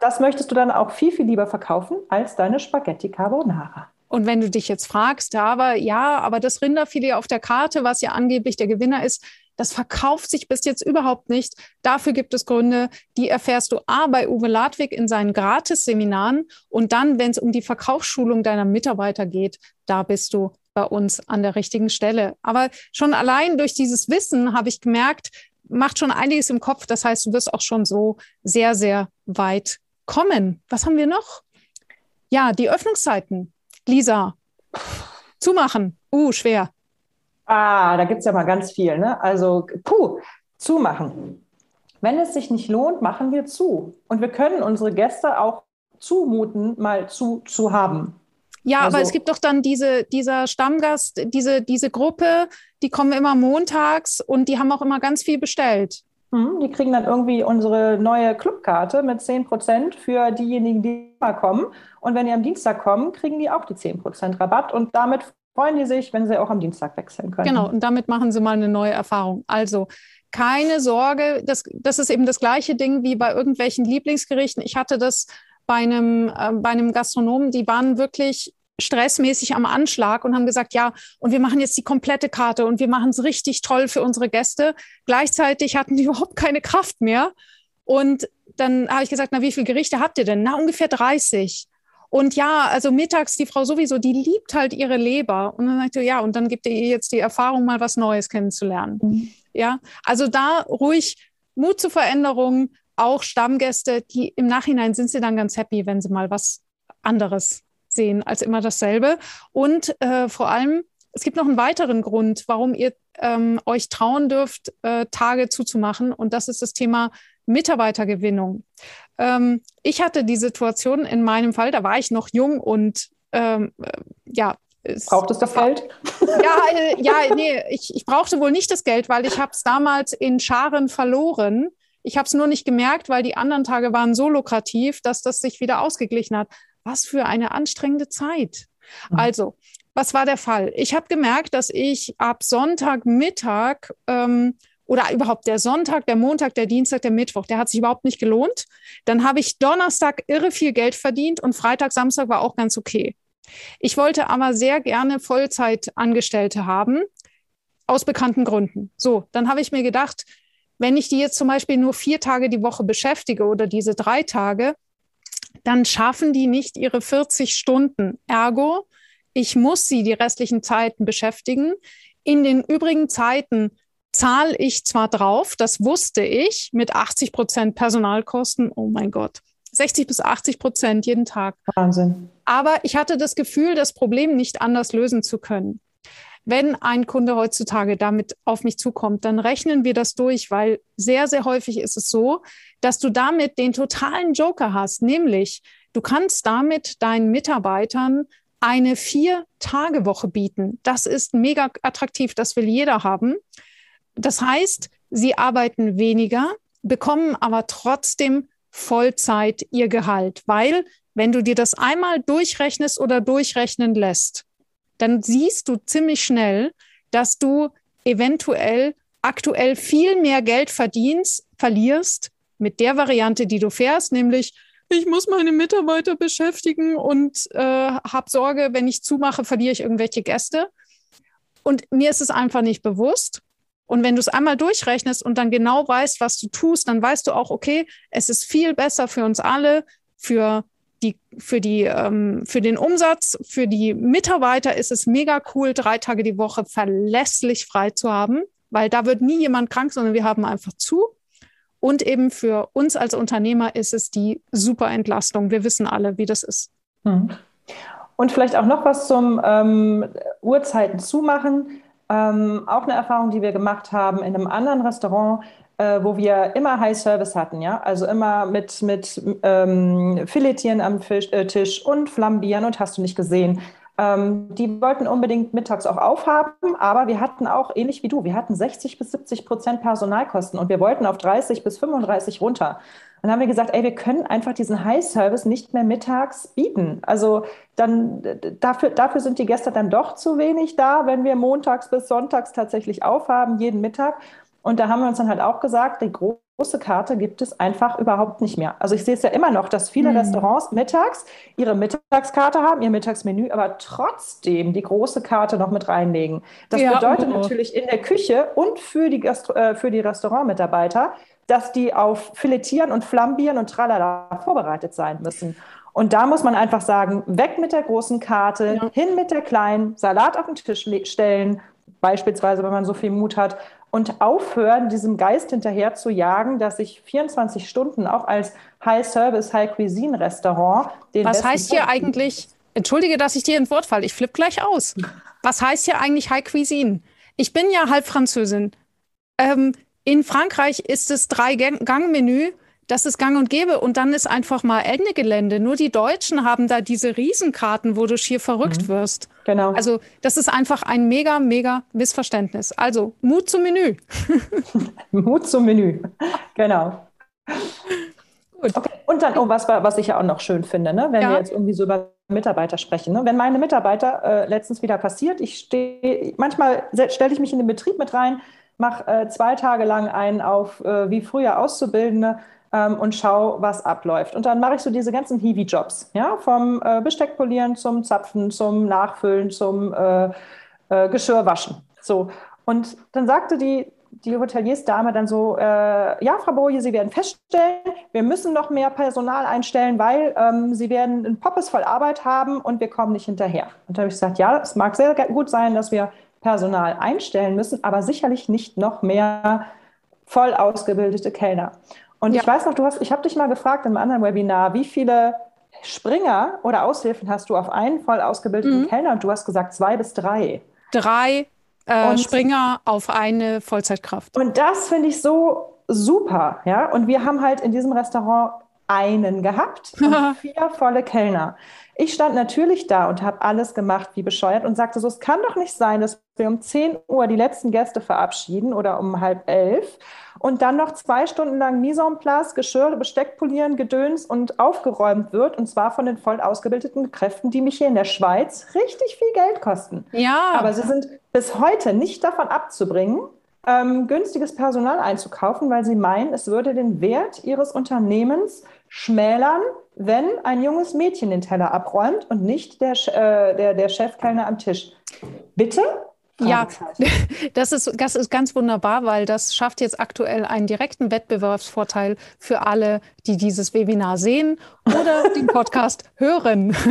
das möchtest du dann auch viel, viel lieber verkaufen als deine Spaghetti Carbonara. Und wenn du dich jetzt fragst, aber ja, aber das Rinderfilet auf der Karte, was ja angeblich der Gewinner ist, das verkauft sich bis jetzt überhaupt nicht. Dafür gibt es Gründe, die erfährst du A bei Uwe Ladwig in seinen Gratis-Seminaren und dann, wenn es um die Verkaufsschulung deiner Mitarbeiter geht, da bist du bei uns an der richtigen Stelle. Aber schon allein durch dieses Wissen habe ich gemerkt, macht schon einiges im Kopf. Das heißt, du wirst auch schon so sehr, sehr weit kommen. Was haben wir noch? Ja, die Öffnungszeiten. Lisa, zumachen. Uh, schwer. Ah, da gibt es ja mal ganz viel. Ne? Also, puh, zumachen. Wenn es sich nicht lohnt, machen wir zu. Und wir können unsere Gäste auch zumuten, mal zu, zu haben. Ja, also, aber es gibt doch dann diese, dieser Stammgast, diese, diese Gruppe, die kommen immer montags und die haben auch immer ganz viel bestellt. Hm, die kriegen dann irgendwie unsere neue Clubkarte mit 10% für diejenigen, die immer kommen. Und wenn die am Dienstag kommen, kriegen die auch die 10% Rabatt. Und damit freuen die sich, wenn sie auch am Dienstag wechseln können. Genau, und damit machen sie mal eine neue Erfahrung. Also keine Sorge, das, das ist eben das gleiche Ding wie bei irgendwelchen Lieblingsgerichten. Ich hatte das bei einem, äh, bei einem Gastronomen, die waren wirklich stressmäßig am Anschlag und haben gesagt, ja, und wir machen jetzt die komplette Karte und wir machen es richtig toll für unsere Gäste. Gleichzeitig hatten die überhaupt keine Kraft mehr. Und dann habe ich gesagt, na, wie viele Gerichte habt ihr denn? Na, ungefähr 30. Und ja, also mittags die Frau sowieso, die liebt halt ihre Leber. Und dann sagte ja, und dann gibt ihr jetzt die Erfahrung, mal was Neues kennenzulernen. Mhm. Ja, also da ruhig Mut zur Veränderung, auch Stammgäste, die im Nachhinein sind sie dann ganz happy, wenn sie mal was anderes sehen als immer dasselbe. Und äh, vor allem, es gibt noch einen weiteren Grund, warum ihr ähm, euch trauen dürft, äh, Tage zuzumachen. Und das ist das Thema Mitarbeitergewinnung. Ähm, ich hatte die Situation in meinem Fall, da war ich noch jung und ähm, äh, ja. Braucht es das Geld? Ja, äh, ja, nee, ich, ich brauchte wohl nicht das Geld, weil ich habe es damals in Scharen verloren. Ich habe es nur nicht gemerkt, weil die anderen Tage waren so lukrativ, dass das sich wieder ausgeglichen hat. Was für eine anstrengende Zeit. Mhm. Also, was war der Fall? Ich habe gemerkt, dass ich ab Sonntagmittag ähm, oder überhaupt der Sonntag, der Montag, der Dienstag, der Mittwoch, der hat sich überhaupt nicht gelohnt. Dann habe ich Donnerstag irre viel Geld verdient und Freitag, Samstag war auch ganz okay. Ich wollte aber sehr gerne Vollzeitangestellte haben, aus bekannten Gründen. So, dann habe ich mir gedacht, wenn ich die jetzt zum Beispiel nur vier Tage die Woche beschäftige oder diese drei Tage, dann schaffen die nicht ihre 40 Stunden. Ergo, ich muss sie die restlichen Zeiten beschäftigen. In den übrigen Zeiten zahle ich zwar drauf, das wusste ich, mit 80 Prozent Personalkosten, oh mein Gott, 60 bis 80 Prozent jeden Tag. Wahnsinn. Aber ich hatte das Gefühl, das Problem nicht anders lösen zu können. Wenn ein Kunde heutzutage damit auf mich zukommt, dann rechnen wir das durch, weil sehr, sehr häufig ist es so, dass du damit den totalen Joker hast, nämlich du kannst damit deinen Mitarbeitern eine Vier-Tage-Woche bieten. Das ist mega attraktiv, das will jeder haben. Das heißt, sie arbeiten weniger, bekommen aber trotzdem Vollzeit ihr Gehalt, weil wenn du dir das einmal durchrechnest oder durchrechnen lässt, dann siehst du ziemlich schnell, dass du eventuell aktuell viel mehr Geld verdienst, verlierst mit der Variante, die du fährst, nämlich ich muss meine Mitarbeiter beschäftigen und äh, habe Sorge, wenn ich zumache, verliere ich irgendwelche Gäste. Und mir ist es einfach nicht bewusst. Und wenn du es einmal durchrechnest und dann genau weißt, was du tust, dann weißt du auch, okay, es ist viel besser für uns alle, für die, für die, ähm, für den Umsatz, für die Mitarbeiter ist es mega cool, drei Tage die Woche verlässlich frei zu haben, weil da wird nie jemand krank, sondern wir haben einfach zu. Und eben für uns als Unternehmer ist es die super Entlastung. Wir wissen alle, wie das ist. Hm. Und vielleicht auch noch was zum ähm, Uhrzeiten zumachen. Ähm, auch eine Erfahrung, die wir gemacht haben in einem anderen Restaurant. äh, wo wir immer High Service hatten, ja, also immer mit, mit ähm, Filetieren am Fisch, äh, Tisch und Flambieren und hast du nicht gesehen. Ähm, die wollten unbedingt mittags auch aufhaben, aber wir hatten auch, ähnlich wie du, wir hatten 60 bis 70 Prozent Personalkosten und wir wollten auf 30 bis 35 runter. Dann haben wir gesagt, ey, wir können einfach diesen High-Service nicht mehr mittags bieten. Also dann dafür, dafür sind die Gäste dann doch zu wenig da, wenn wir montags bis sonntags tatsächlich aufhaben, jeden Mittag. Und da haben wir uns dann halt auch gesagt, die große Karte gibt es einfach überhaupt nicht mehr. Also ich sehe es ja immer noch, dass viele mhm. Restaurants mittags ihre Mittagskarte haben, ihr Mittagsmenü, aber trotzdem die große Karte noch mit reinlegen. Das ja, bedeutet oh. natürlich in der Küche und für die, Gastro äh, für die Restaurantmitarbeiter, dass die auf Filetieren und Flambieren und Tralala vorbereitet sein müssen. Und da muss man einfach sagen, weg mit der großen Karte, ja. hin mit der kleinen, Salat auf den Tisch stellen, beispielsweise, wenn man so viel Mut hat, und aufhören, diesem Geist hinterher zu jagen, dass ich 24 Stunden auch als High-Service, High-Cuisine-Restaurant den Was heißt hier eigentlich, entschuldige, dass ich dir ins Wort falle, ich flippe gleich aus. Was heißt hier eigentlich High Cuisine? Ich bin ja halb Französin. Ähm, in Frankreich ist es Drei-Gang-Menü das ist gang und gäbe. Und dann ist einfach mal Ende Gelände. Nur die Deutschen haben da diese Riesenkarten, wo du schier verrückt mhm. wirst. Genau. Also das ist einfach ein mega, mega Missverständnis. Also Mut zum Menü. Mut zum Menü. Genau. Gut. Okay. Und dann, oh, was, was ich ja auch noch schön finde, ne? wenn ja. wir jetzt irgendwie so über Mitarbeiter sprechen. Ne? Wenn meine Mitarbeiter äh, letztens wieder passiert, ich stehe, manchmal stelle ich mich in den Betrieb mit rein, mache äh, zwei Tage lang einen auf äh, wie früher Auszubildende, ähm, und schau, was abläuft. Und dann mache ich so diese ganzen Hiwi-Jobs, ja, vom äh, Besteckpolieren zum Zapfen, zum Nachfüllen, zum äh, äh, Geschirrwaschen. So. Und dann sagte die, die Hoteliersdame dann so, äh, ja, Frau Boje, Sie werden feststellen, wir müssen noch mehr Personal einstellen, weil ähm, Sie werden ein Poppes voll Arbeit haben und wir kommen nicht hinterher. Und da habe ich gesagt, ja, es mag sehr gut sein, dass wir Personal einstellen müssen, aber sicherlich nicht noch mehr voll ausgebildete Kellner. Und ja. ich weiß noch, du hast, ich habe dich mal gefragt im anderen Webinar, wie viele Springer oder Aushilfen hast du auf einen voll ausgebildeten mhm. Kellner? Und du hast gesagt zwei bis drei. Drei äh, Springer auf eine Vollzeitkraft. Und das finde ich so super, ja. Und wir haben halt in diesem Restaurant einen gehabt und vier volle Kellner. Ich stand natürlich da und habe alles gemacht wie bescheuert und sagte so, es kann doch nicht sein, dass wir um 10 Uhr die letzten Gäste verabschieden oder um halb elf und dann noch zwei Stunden lang Mise en place, Geschirr, Besteck polieren, Gedöns und aufgeräumt wird und zwar von den voll ausgebildeten Kräften, die mich hier in der Schweiz richtig viel Geld kosten. Ja. Aber sie sind bis heute nicht davon abzubringen, ähm, günstiges Personal einzukaufen, weil sie meinen, es würde den Wert ihres Unternehmens schmälern, wenn ein junges Mädchen den Teller abräumt und nicht der, äh, der, der Chefkellner am Tisch. Bitte? Ja, das ist, das ist ganz wunderbar, weil das schafft jetzt aktuell einen direkten Wettbewerbsvorteil für alle, die dieses Webinar sehen oder den Podcast hören.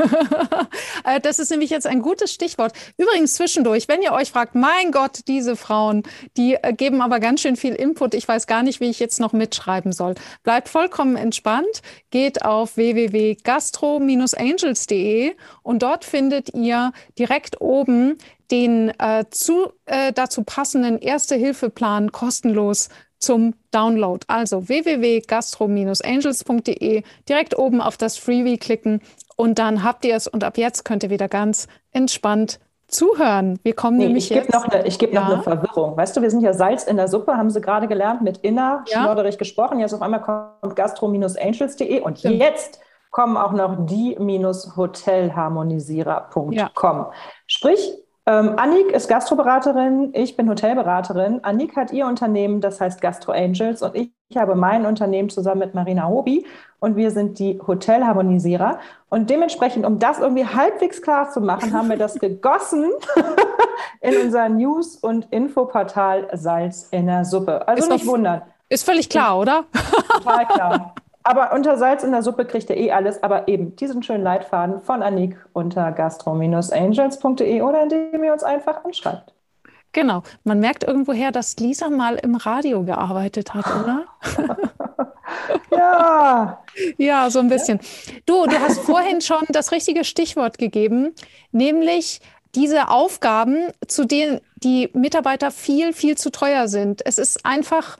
Äh, das ist nämlich jetzt ein gutes Stichwort. Übrigens zwischendurch, wenn ihr euch fragt, mein Gott, diese Frauen, die äh, geben aber ganz schön viel Input. Ich weiß gar nicht, wie ich jetzt noch mitschreiben soll. Bleibt vollkommen entspannt, geht auf www.gastro-angels.de und dort findet ihr direkt oben den äh, zu, äh, dazu passenden Erste-Hilfe-Plan kostenlos zum Download. Also www.gastro-angels.de, direkt oben auf das Freebie klicken und dann habt ihr es und ab jetzt könnt ihr wieder ganz entspannt zuhören. Wir kommen nee, nämlich ich jetzt. Noch eine, ich gebe ja. noch eine Verwirrung. Weißt du, wir sind ja Salz in der Suppe, haben Sie gerade gelernt, mit Inner ja. schnodderig gesprochen. Jetzt auf einmal kommt gastro-angels.de und Stimmt. jetzt kommen auch noch die-hotelharmonisierer.com. Ja. Sprich, ähm, Annik ist Gastroberaterin, ich bin Hotelberaterin. Annik hat ihr Unternehmen, das heißt Gastro Angels, und ich, ich habe mein Unternehmen zusammen mit Marina Hobi und wir sind die Hotelharmonisierer. Und dementsprechend, um das irgendwie halbwegs klar zu machen, haben wir das gegossen in unser News- und Infoportal Salz in der Suppe. Also ist nicht wundern. Ist völlig klar, oder? Total klar. Aber unter Salz in der Suppe kriegt ihr eh alles, aber eben diesen schönen Leitfaden von Anik unter gastro-angels.de oder indem ihr uns einfach anschreibt. Genau. Man merkt irgendwoher, dass Lisa mal im Radio gearbeitet hat, oder? ja. Ja, so ein bisschen. Du, du hast vorhin schon das richtige Stichwort gegeben, nämlich diese Aufgaben, zu denen die Mitarbeiter viel, viel zu teuer sind. Es ist einfach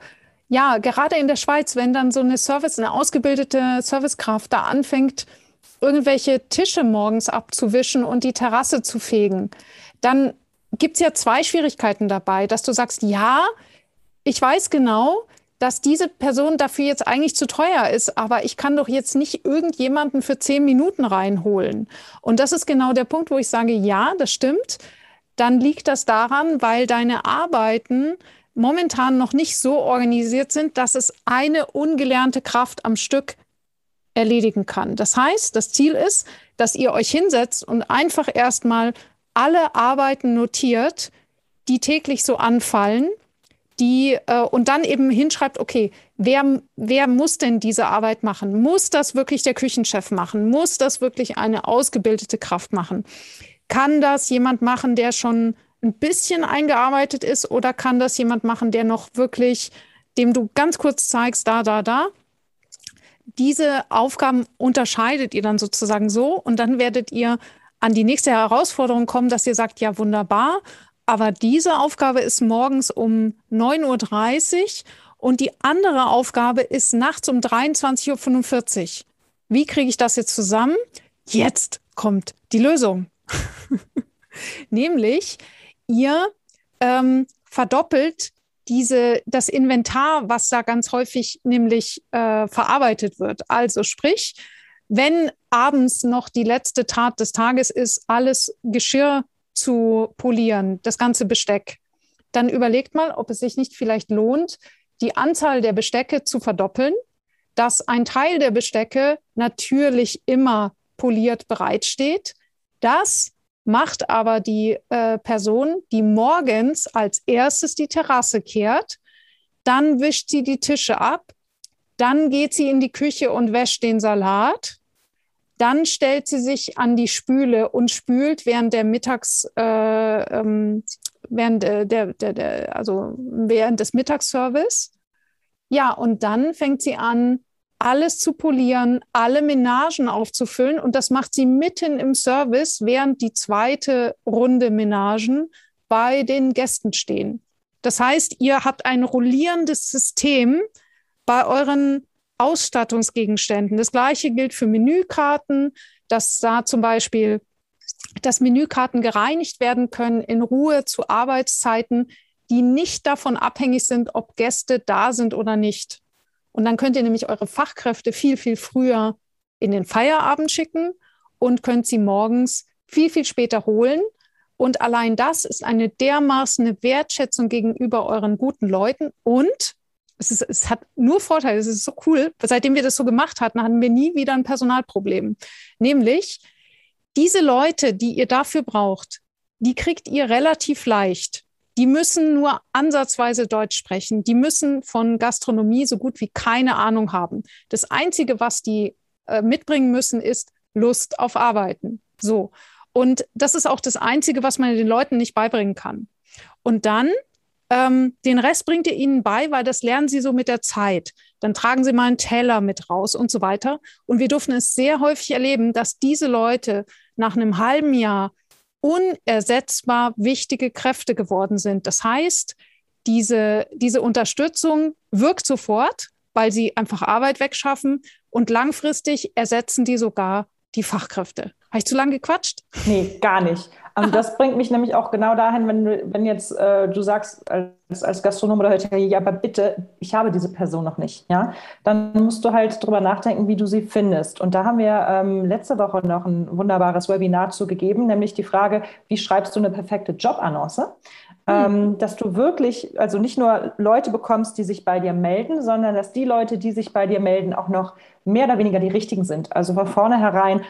Ja, gerade in der Schweiz, wenn dann so eine Service, eine ausgebildete Servicekraft da anfängt, irgendwelche Tische morgens abzuwischen und die Terrasse zu fegen, dann gibt es ja zwei Schwierigkeiten dabei, dass du sagst, ja, ich weiß genau, dass diese Person dafür jetzt eigentlich zu teuer ist, aber ich kann doch jetzt nicht irgendjemanden für zehn Minuten reinholen. Und das ist genau der Punkt, wo ich sage, ja, das stimmt. Dann liegt das daran, weil deine Arbeiten momentan noch nicht so organisiert sind, dass es eine ungelernte Kraft am Stück erledigen kann. Das heißt, das Ziel ist, dass ihr euch hinsetzt und einfach erstmal alle Arbeiten notiert, die täglich so anfallen, die äh, und dann eben hinschreibt, okay, wer, wer muss denn diese Arbeit machen? Muss das wirklich der Küchenchef machen? Muss das wirklich eine ausgebildete Kraft machen? Kann das jemand machen, der schon ein bisschen eingearbeitet ist oder kann das jemand machen, der noch wirklich, dem du ganz kurz zeigst, da, da, da? Diese Aufgaben unterscheidet ihr dann sozusagen so und dann werdet ihr an die nächste Herausforderung kommen, dass ihr sagt, ja, wunderbar, aber diese Aufgabe ist morgens um 9.30 Uhr und die andere Aufgabe ist nachts um 23.45 Uhr. Wie kriege ich das jetzt zusammen? Jetzt kommt die Lösung. Nämlich, ihr ähm, verdoppelt diese, das Inventar, was da ganz häufig nämlich äh, verarbeitet wird. Also sprich, wenn abends noch die letzte Tat des Tages ist, alles Geschirr zu polieren, das ganze Besteck, dann überlegt mal, ob es sich nicht vielleicht lohnt, die Anzahl der Bestecke zu verdoppeln, dass ein Teil der Bestecke natürlich immer poliert bereitsteht. Das macht aber die äh, Person, die morgens als erstes die Terrasse kehrt, dann wischt sie die Tische ab, dann geht sie in die Küche und wäscht den Salat, dann stellt sie sich an die Spüle und spült während der Mittags, äh, ähm, während der, der, der, der, also während des Mittagsservice. Ja, und dann fängt sie an, alles zu polieren, alle Menagen aufzufüllen. Und das macht sie mitten im Service, während die zweite Runde Menagen bei den Gästen stehen. Das heißt, ihr habt ein rollierendes System bei euren Ausstattungsgegenständen. Das gleiche gilt für Menükarten, dass da zum Beispiel dass Menükarten gereinigt werden können in Ruhe zu Arbeitszeiten, die nicht davon abhängig sind, ob Gäste da sind oder nicht. Und dann könnt ihr nämlich eure Fachkräfte viel, viel früher in den Feierabend schicken und könnt sie morgens viel, viel später holen. Und allein das ist eine dermaßen Wertschätzung gegenüber euren guten Leuten. Und es, ist, es hat nur Vorteile. Es ist so cool. Seitdem wir das so gemacht hatten, hatten wir nie wieder ein Personalproblem. Nämlich, diese Leute, die ihr dafür braucht, die kriegt ihr relativ leicht. Die müssen nur ansatzweise Deutsch sprechen. Die müssen von Gastronomie so gut wie keine Ahnung haben. Das Einzige, was die äh, mitbringen müssen, ist Lust auf Arbeiten. So. Und das ist auch das Einzige, was man den Leuten nicht beibringen kann. Und dann ähm, den Rest bringt ihr ihnen bei, weil das lernen sie so mit der Zeit. Dann tragen sie mal einen Teller mit raus und so weiter. Und wir durften es sehr häufig erleben, dass diese Leute nach einem halben Jahr unersetzbar wichtige Kräfte geworden sind. Das heißt, diese, diese Unterstützung wirkt sofort, weil sie einfach Arbeit wegschaffen und langfristig ersetzen die sogar die Fachkräfte. Habe ich zu lange gequatscht? Nee, gar nicht. Und das bringt mich nämlich auch genau dahin, wenn du, wenn jetzt äh, du sagst als, als Gastronom oder Hotelier, ja, aber bitte, ich habe diese Person noch nicht, ja, dann musst du halt drüber nachdenken, wie du sie findest. Und da haben wir ähm, letzte Woche noch ein wunderbares Webinar zu gegeben, nämlich die Frage, wie schreibst du eine perfekte Jobannonce? Mhm. dass du wirklich, also nicht nur Leute bekommst, die sich bei dir melden, sondern dass die Leute, die sich bei dir melden, auch noch mehr oder weniger die richtigen sind. Also von vornherein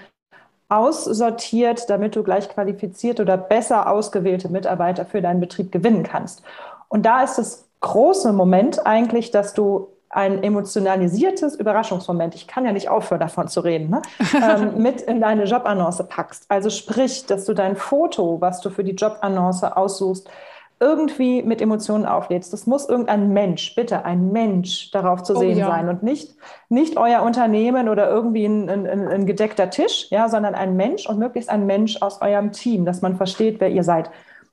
aussortiert, damit du gleich qualifizierte oder besser ausgewählte Mitarbeiter für deinen Betrieb gewinnen kannst. Und da ist das große Moment eigentlich, dass du ein emotionalisiertes Überraschungsmoment, ich kann ja nicht aufhören davon zu reden, ne? ähm, mit in deine Jobannonce packst. Also sprich, dass du dein Foto, was du für die Jobannonce aussuchst, irgendwie mit Emotionen auflädst. Das muss irgendein Mensch, bitte ein Mensch darauf zu oh, sehen ja. sein und nicht, nicht euer Unternehmen oder irgendwie ein, ein, ein, gedeckter Tisch, ja, sondern ein Mensch und möglichst ein Mensch aus eurem Team, dass man versteht, wer ihr seid.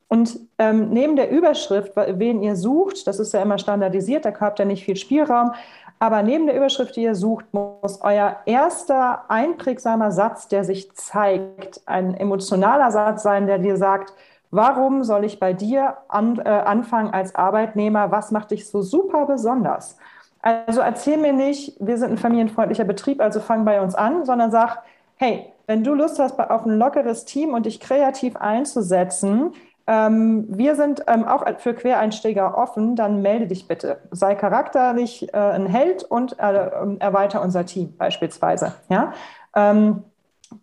Und ähm, neben der Überschrift, wen ihr sucht, das ist ja immer standardisiert, da habt ihr nicht viel Spielraum, aber neben der Überschrift, die ihr sucht, muss euer erster einprägsamer Satz, der sich zeigt, ein emotionaler Satz sein, der dir sagt, warum soll ich bei dir an, äh, anfangen als Arbeitnehmer? Was macht dich so super besonders? Also erzähl mir nicht, wir sind ein familienfreundlicher Betrieb, also fang bei uns an, sondern sag, hey, wenn du Lust hast auf ein lockeres Team und dich kreativ einzusetzen, ähm, wir sind ähm, auch für Quereinsteiger offen, dann melde dich bitte. Sei charakterlich äh, ein Held und äh, erweiter unser Team beispielsweise. Ja? Ähm,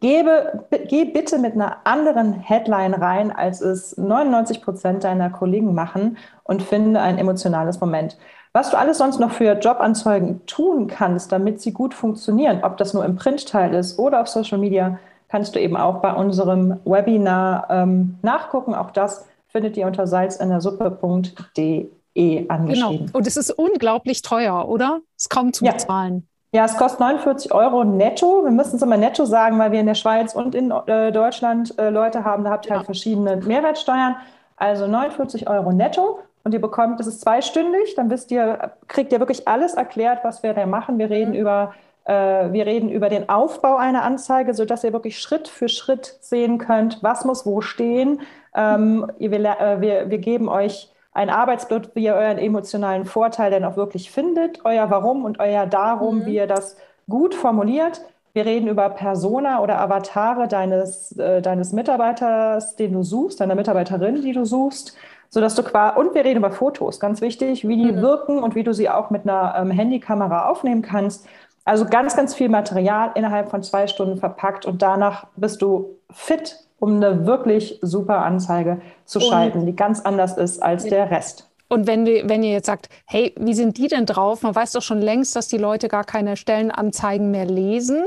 gebe, geh bitte mit einer anderen Headline rein, als es 99 Prozent deiner Kollegen machen und finde ein emotionales Moment. Was du alles sonst noch für Jobanzeigen tun kannst, damit sie gut funktionieren, ob das nur im Printteil ist oder auf Social Media, kannst du eben auch bei unserem Webinar ähm, nachgucken. Auch das findet ihr unter salzindersuppe.de angeschrieben. Genau. Und es ist unglaublich teuer, oder? Es kommt zum ja. Zahlen. Ja, es kostet 49 Euro netto. Wir müssen es immer netto sagen, weil wir in der Schweiz und in äh, Deutschland äh, Leute haben. Da habt ihr ja. halt verschiedene Mehrwertsteuern. Also 49 Euro netto. Und ihr bekommt, das ist zweistündig, dann wisst ihr, kriegt ihr wirklich alles erklärt, was wir da machen. Wir reden mhm. über äh, wir reden über den Aufbau einer Anzeige, sodass ihr wirklich Schritt für Schritt sehen könnt, was muss wo stehen. Ähm, wir, äh, wir, wir geben euch ein Arbeitsblatt, wie ihr euren emotionalen Vorteil denn auch wirklich findet, euer Warum und euer Darum, mhm. wie ihr das gut formuliert. Wir reden über Persona oder Avatare deines, äh, deines Mitarbeiters, den du suchst, deiner Mitarbeiterin, die du suchst, sodass du quasi, und wir reden über Fotos, ganz wichtig, wie die mhm. wirken und wie du sie auch mit einer ähm, Handykamera aufnehmen kannst. Also ganz, ganz viel Material innerhalb von zwei Stunden verpackt und danach bist du fit, um eine wirklich super Anzeige zu und schalten, die ganz anders ist als der Rest. Und wenn, du, wenn ihr jetzt sagt, hey, wie sind die denn drauf? Man weiß doch schon längst, dass die Leute gar keine Stellenanzeigen mehr lesen.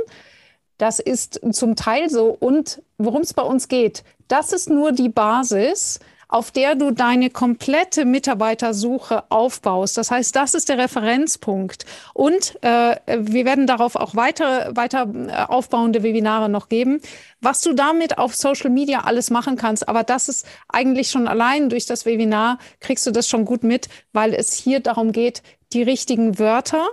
Das ist zum Teil so. Und worum es bei uns geht, das ist nur die Basis, auf der du deine komplette Mitarbeitersuche aufbaust. Das heißt, das ist der Referenzpunkt. Und äh, wir werden darauf auch weiter, weiter äh, aufbauende Webinare noch geben, was du damit auf Social Media alles machen kannst. Aber das ist eigentlich schon allein durch das Webinar kriegst du das schon gut mit, weil es hier darum geht, die richtigen Wörter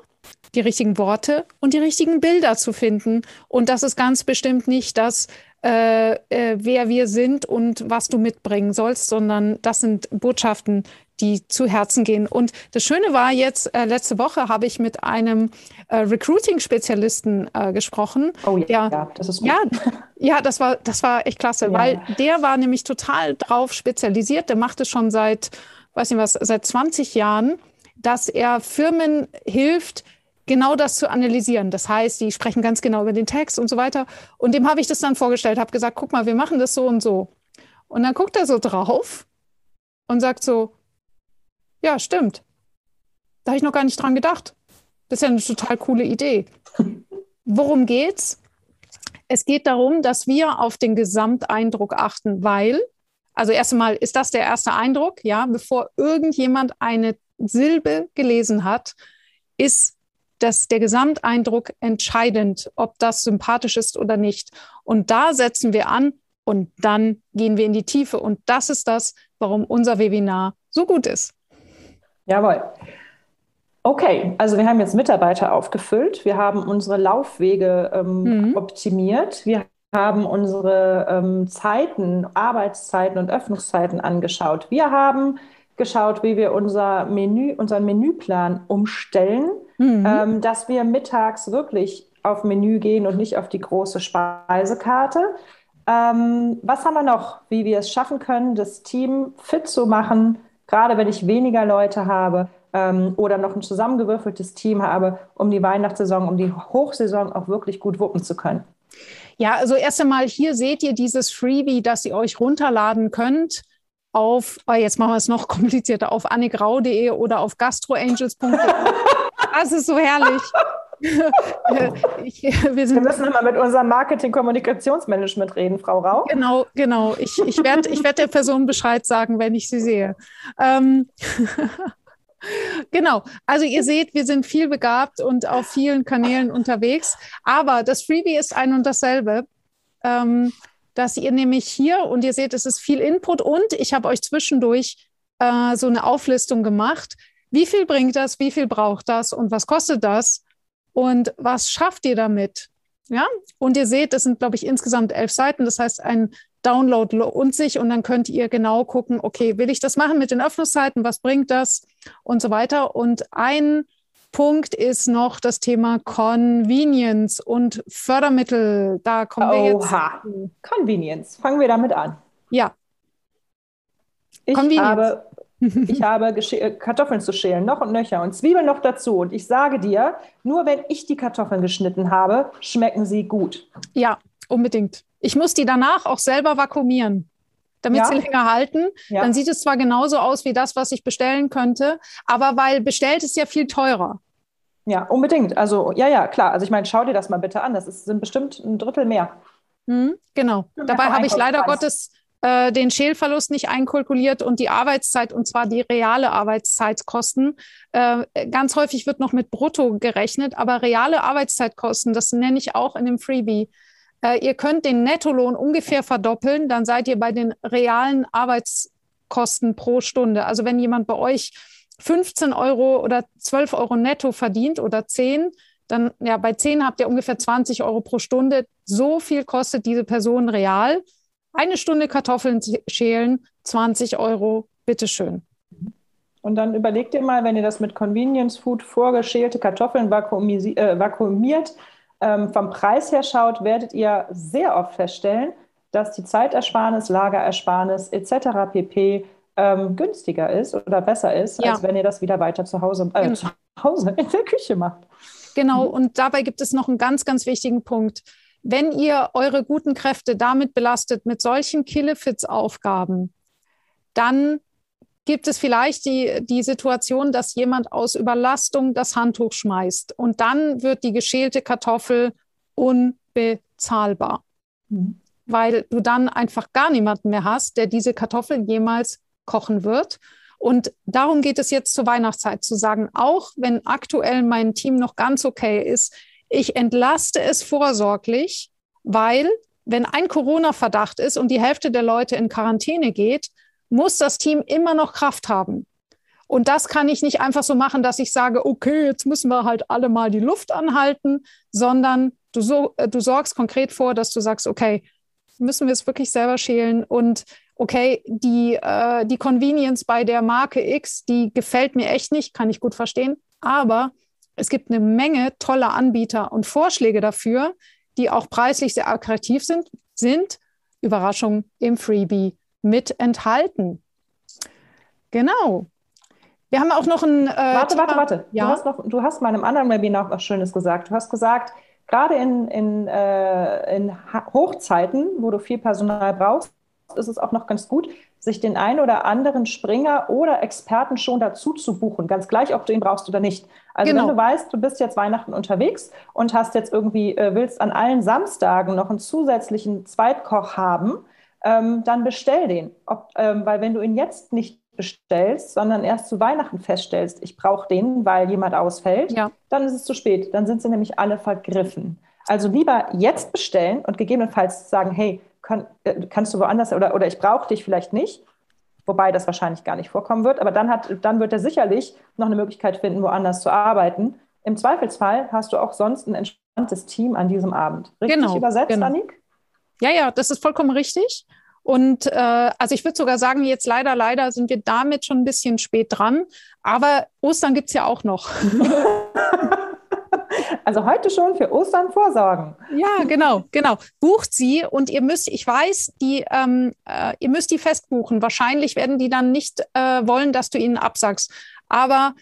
die richtigen Worte und die richtigen Bilder zu finden. Und das ist ganz bestimmt nicht das, äh, äh, wer wir sind und was du mitbringen sollst, sondern das sind Botschaften, die zu Herzen gehen. Und das Schöne war jetzt, äh, letzte Woche habe ich mit einem äh, Recruiting-Spezialisten äh, gesprochen. Oh ja, der, ja, das ist gut. Ja, ja, das war, das war echt klasse, ja. weil der war nämlich total drauf spezialisiert. Der macht es schon seit, weiß nicht was, seit 20 Jahren, dass er Firmen hilft, genau das zu analysieren. Das heißt, die sprechen ganz genau über den Text und so weiter. Und dem habe ich das dann vorgestellt, habe gesagt, guck mal, wir machen das so und so. Und dann guckt er so drauf und sagt so, ja, stimmt. Da habe ich noch gar nicht dran gedacht. Das ist ja eine total coole Idee. Worum geht's? Es geht darum, dass wir auf den Gesamteindruck achten, weil, also erst einmal ist das der erste Eindruck, ja, bevor irgendjemand eine Silbe gelesen hat, ist dass der Gesamteindruck entscheidend, ob das sympathisch ist oder nicht. Und da setzen wir an und dann gehen wir in die Tiefe. Und das ist das, warum unser Webinar so gut ist. Jawohl. Okay, also wir haben jetzt Mitarbeiter aufgefüllt, wir haben unsere Laufwege ähm, mhm. optimiert, wir haben unsere ähm, Zeiten, Arbeitszeiten und Öffnungszeiten angeschaut. Wir haben geschaut, wie wir unser Menü, unseren Menüplan umstellen, mhm. ähm, dass wir mittags wirklich auf Menü gehen und nicht auf die große Speisekarte. Ähm, was haben wir noch, wie wir es schaffen können, das Team fit zu machen, gerade wenn ich weniger Leute habe ähm, oder noch ein zusammengewürfeltes Team habe, um die Weihnachtssaison, um die Hochsaison auch wirklich gut wuppen zu können? Ja, also erst einmal hier seht ihr dieses Freebie, das ihr euch runterladen könnt auf, oh, jetzt machen wir es noch komplizierter, auf annigrau.de oder auf gastroangels.de. das ist so herrlich. ich, wir, wir, müssen immer mit unserem Marketing-Kommunikationsmanagement reden, Frau Rau. Genau, genau. Ich, ich werde ich werd der Person Bescheid sagen, wenn ich sie sehe. Ähm, Genau, also ihr seht, wir sind viel begabt und auf vielen Kanälen unterwegs, aber das Freebie ist ein und dasselbe. Ähm, dass ihr nämlich hier und ihr seht, es ist viel Input und ich habe euch zwischendurch äh, so eine Auflistung gemacht. Wie viel bringt das? Wie viel braucht das? Und was kostet das? Und was schafft ihr damit? Ja, und ihr seht, das sind, glaube ich, insgesamt elf Seiten. Das heißt, ein Download lohnt sich und dann könnt ihr genau gucken, okay, will ich das machen mit den Öffnungszeiten? Was bringt das? Und so weiter. Und ein Punkt ist noch das Thema Convenience und Fördermittel. Da kommen wir Oha. jetzt. Convenience. Fangen wir damit an. Ja. Ich habe, ich habe äh, Kartoffeln zu schälen, noch und nöcher und Zwiebeln noch dazu. Und ich sage dir, nur wenn ich die Kartoffeln geschnitten habe, schmecken sie gut. Ja, unbedingt. Ich muss die danach auch selber vakuumieren damit ja. sie länger halten. Ja. Dann sieht es zwar genauso aus wie das, was ich bestellen könnte, aber weil bestellt ist ja viel teurer. Ja, unbedingt. Also, ja, ja, klar. Also, ich meine, schau dir das mal bitte an. Das ist, sind bestimmt ein Drittel mehr. Mhm, genau. Dabei habe ich leider Gottes äh, den Schälverlust nicht einkalkuliert und die Arbeitszeit, und zwar die reale Arbeitszeitkosten. Äh, ganz häufig wird noch mit Brutto gerechnet, aber reale Arbeitszeitkosten, das nenne ich auch in dem Freebie, äh, ihr könnt den Nettolohn ungefähr verdoppeln, dann seid ihr bei den realen Arbeitskosten pro Stunde. Also wenn jemand bei euch 15 Euro oder 12 Euro netto verdient oder 10, dann ja, bei 10 habt ihr ungefähr 20 Euro pro Stunde. So viel kostet diese Person real. Eine Stunde Kartoffeln schälen, 20 Euro, bitteschön. Und dann überlegt ihr mal, wenn ihr das mit Convenience Food vorgeschälte Kartoffeln äh, vakuumiert, ähm, vom Preis her schaut, werdet ihr sehr oft feststellen, dass die Zeitersparnis, Lagerersparnis etc. pp. Ähm, günstiger ist oder besser ist, ja. als wenn ihr das wieder weiter zu Hause, äh, genau. zu Hause in der Küche macht. Genau, und dabei gibt es noch einen ganz, ganz wichtigen Punkt. Wenn ihr eure guten Kräfte damit belastet, mit solchen Killefits-Aufgaben, dann gibt es vielleicht die, die Situation, dass jemand aus Überlastung das Handtuch schmeißt und dann wird die geschälte Kartoffel unbezahlbar, mhm. weil du dann einfach gar niemanden mehr hast, der diese Kartoffeln jemals kochen wird. Und darum geht es jetzt zur Weihnachtszeit zu sagen, auch wenn aktuell mein Team noch ganz okay ist, ich entlaste es vorsorglich, weil wenn ein Corona-Verdacht ist und die Hälfte der Leute in Quarantäne geht, muss das Team immer noch Kraft haben. Und das kann ich nicht einfach so machen, dass ich sage, okay, jetzt müssen wir halt alle mal die Luft anhalten, sondern du, so, äh, du sorgst konkret vor, dass du sagst, okay, müssen wir es wirklich selber schälen und okay, die, äh, die Convenience bei der Marke X, die gefällt mir echt nicht, kann ich gut verstehen, aber es gibt eine Menge toller Anbieter und Vorschläge dafür, die auch preislich sehr attraktiv sind, sind Überraschung im Freebie mit enthalten. Genau. Wir haben auch noch ein. Äh, warte, warte, warte. Ja? Du, hast noch, du hast mal in einem anderen Webinar was Schönes gesagt. Du hast gesagt, gerade in, in, äh, in Hochzeiten, wo du viel Personal brauchst, ist es auch noch ganz gut, sich den einen oder anderen Springer oder Experten schon dazu zu buchen, ganz gleich, ob du ihn brauchst oder nicht. Also genau. wenn du weißt, du bist jetzt Weihnachten unterwegs und hast jetzt irgendwie, äh, willst an allen Samstagen noch einen zusätzlichen Zweitkoch haben, ähm, dann bestell den. Ob, ähm, weil wenn du ihn jetzt nicht bestellst, sondern erst zu Weihnachten feststellst, ich brauche den, weil jemand ausfällt, ja. dann ist es zu spät. Dann sind sie nämlich alle vergriffen. Also lieber jetzt bestellen und gegebenenfalls sagen, hey, kann, äh, kannst du woanders oder, oder ich brauche dich vielleicht nicht, wobei das wahrscheinlich gar nicht vorkommen wird, aber dann, hat, dann wird er sicherlich noch eine Möglichkeit finden, woanders zu arbeiten. Im Zweifelsfall hast du auch sonst ein entspanntes Team an diesem Abend. Richtig genau, übersetzt, genau. Annik? Ja, ja, das ist vollkommen richtig. Und äh, also ich würde sogar sagen, jetzt leider, leider sind wir damit schon ein bisschen spät dran. Aber Ostern gibt es ja auch noch. Also heute schon für Ostern vorsorgen. Ja, genau, genau. Bucht sie und ihr müsst, ich weiß, die, ähm, äh, ihr müsst die festbuchen. Wahrscheinlich werden die dann nicht äh, wollen, dass du ihnen absagst. Aber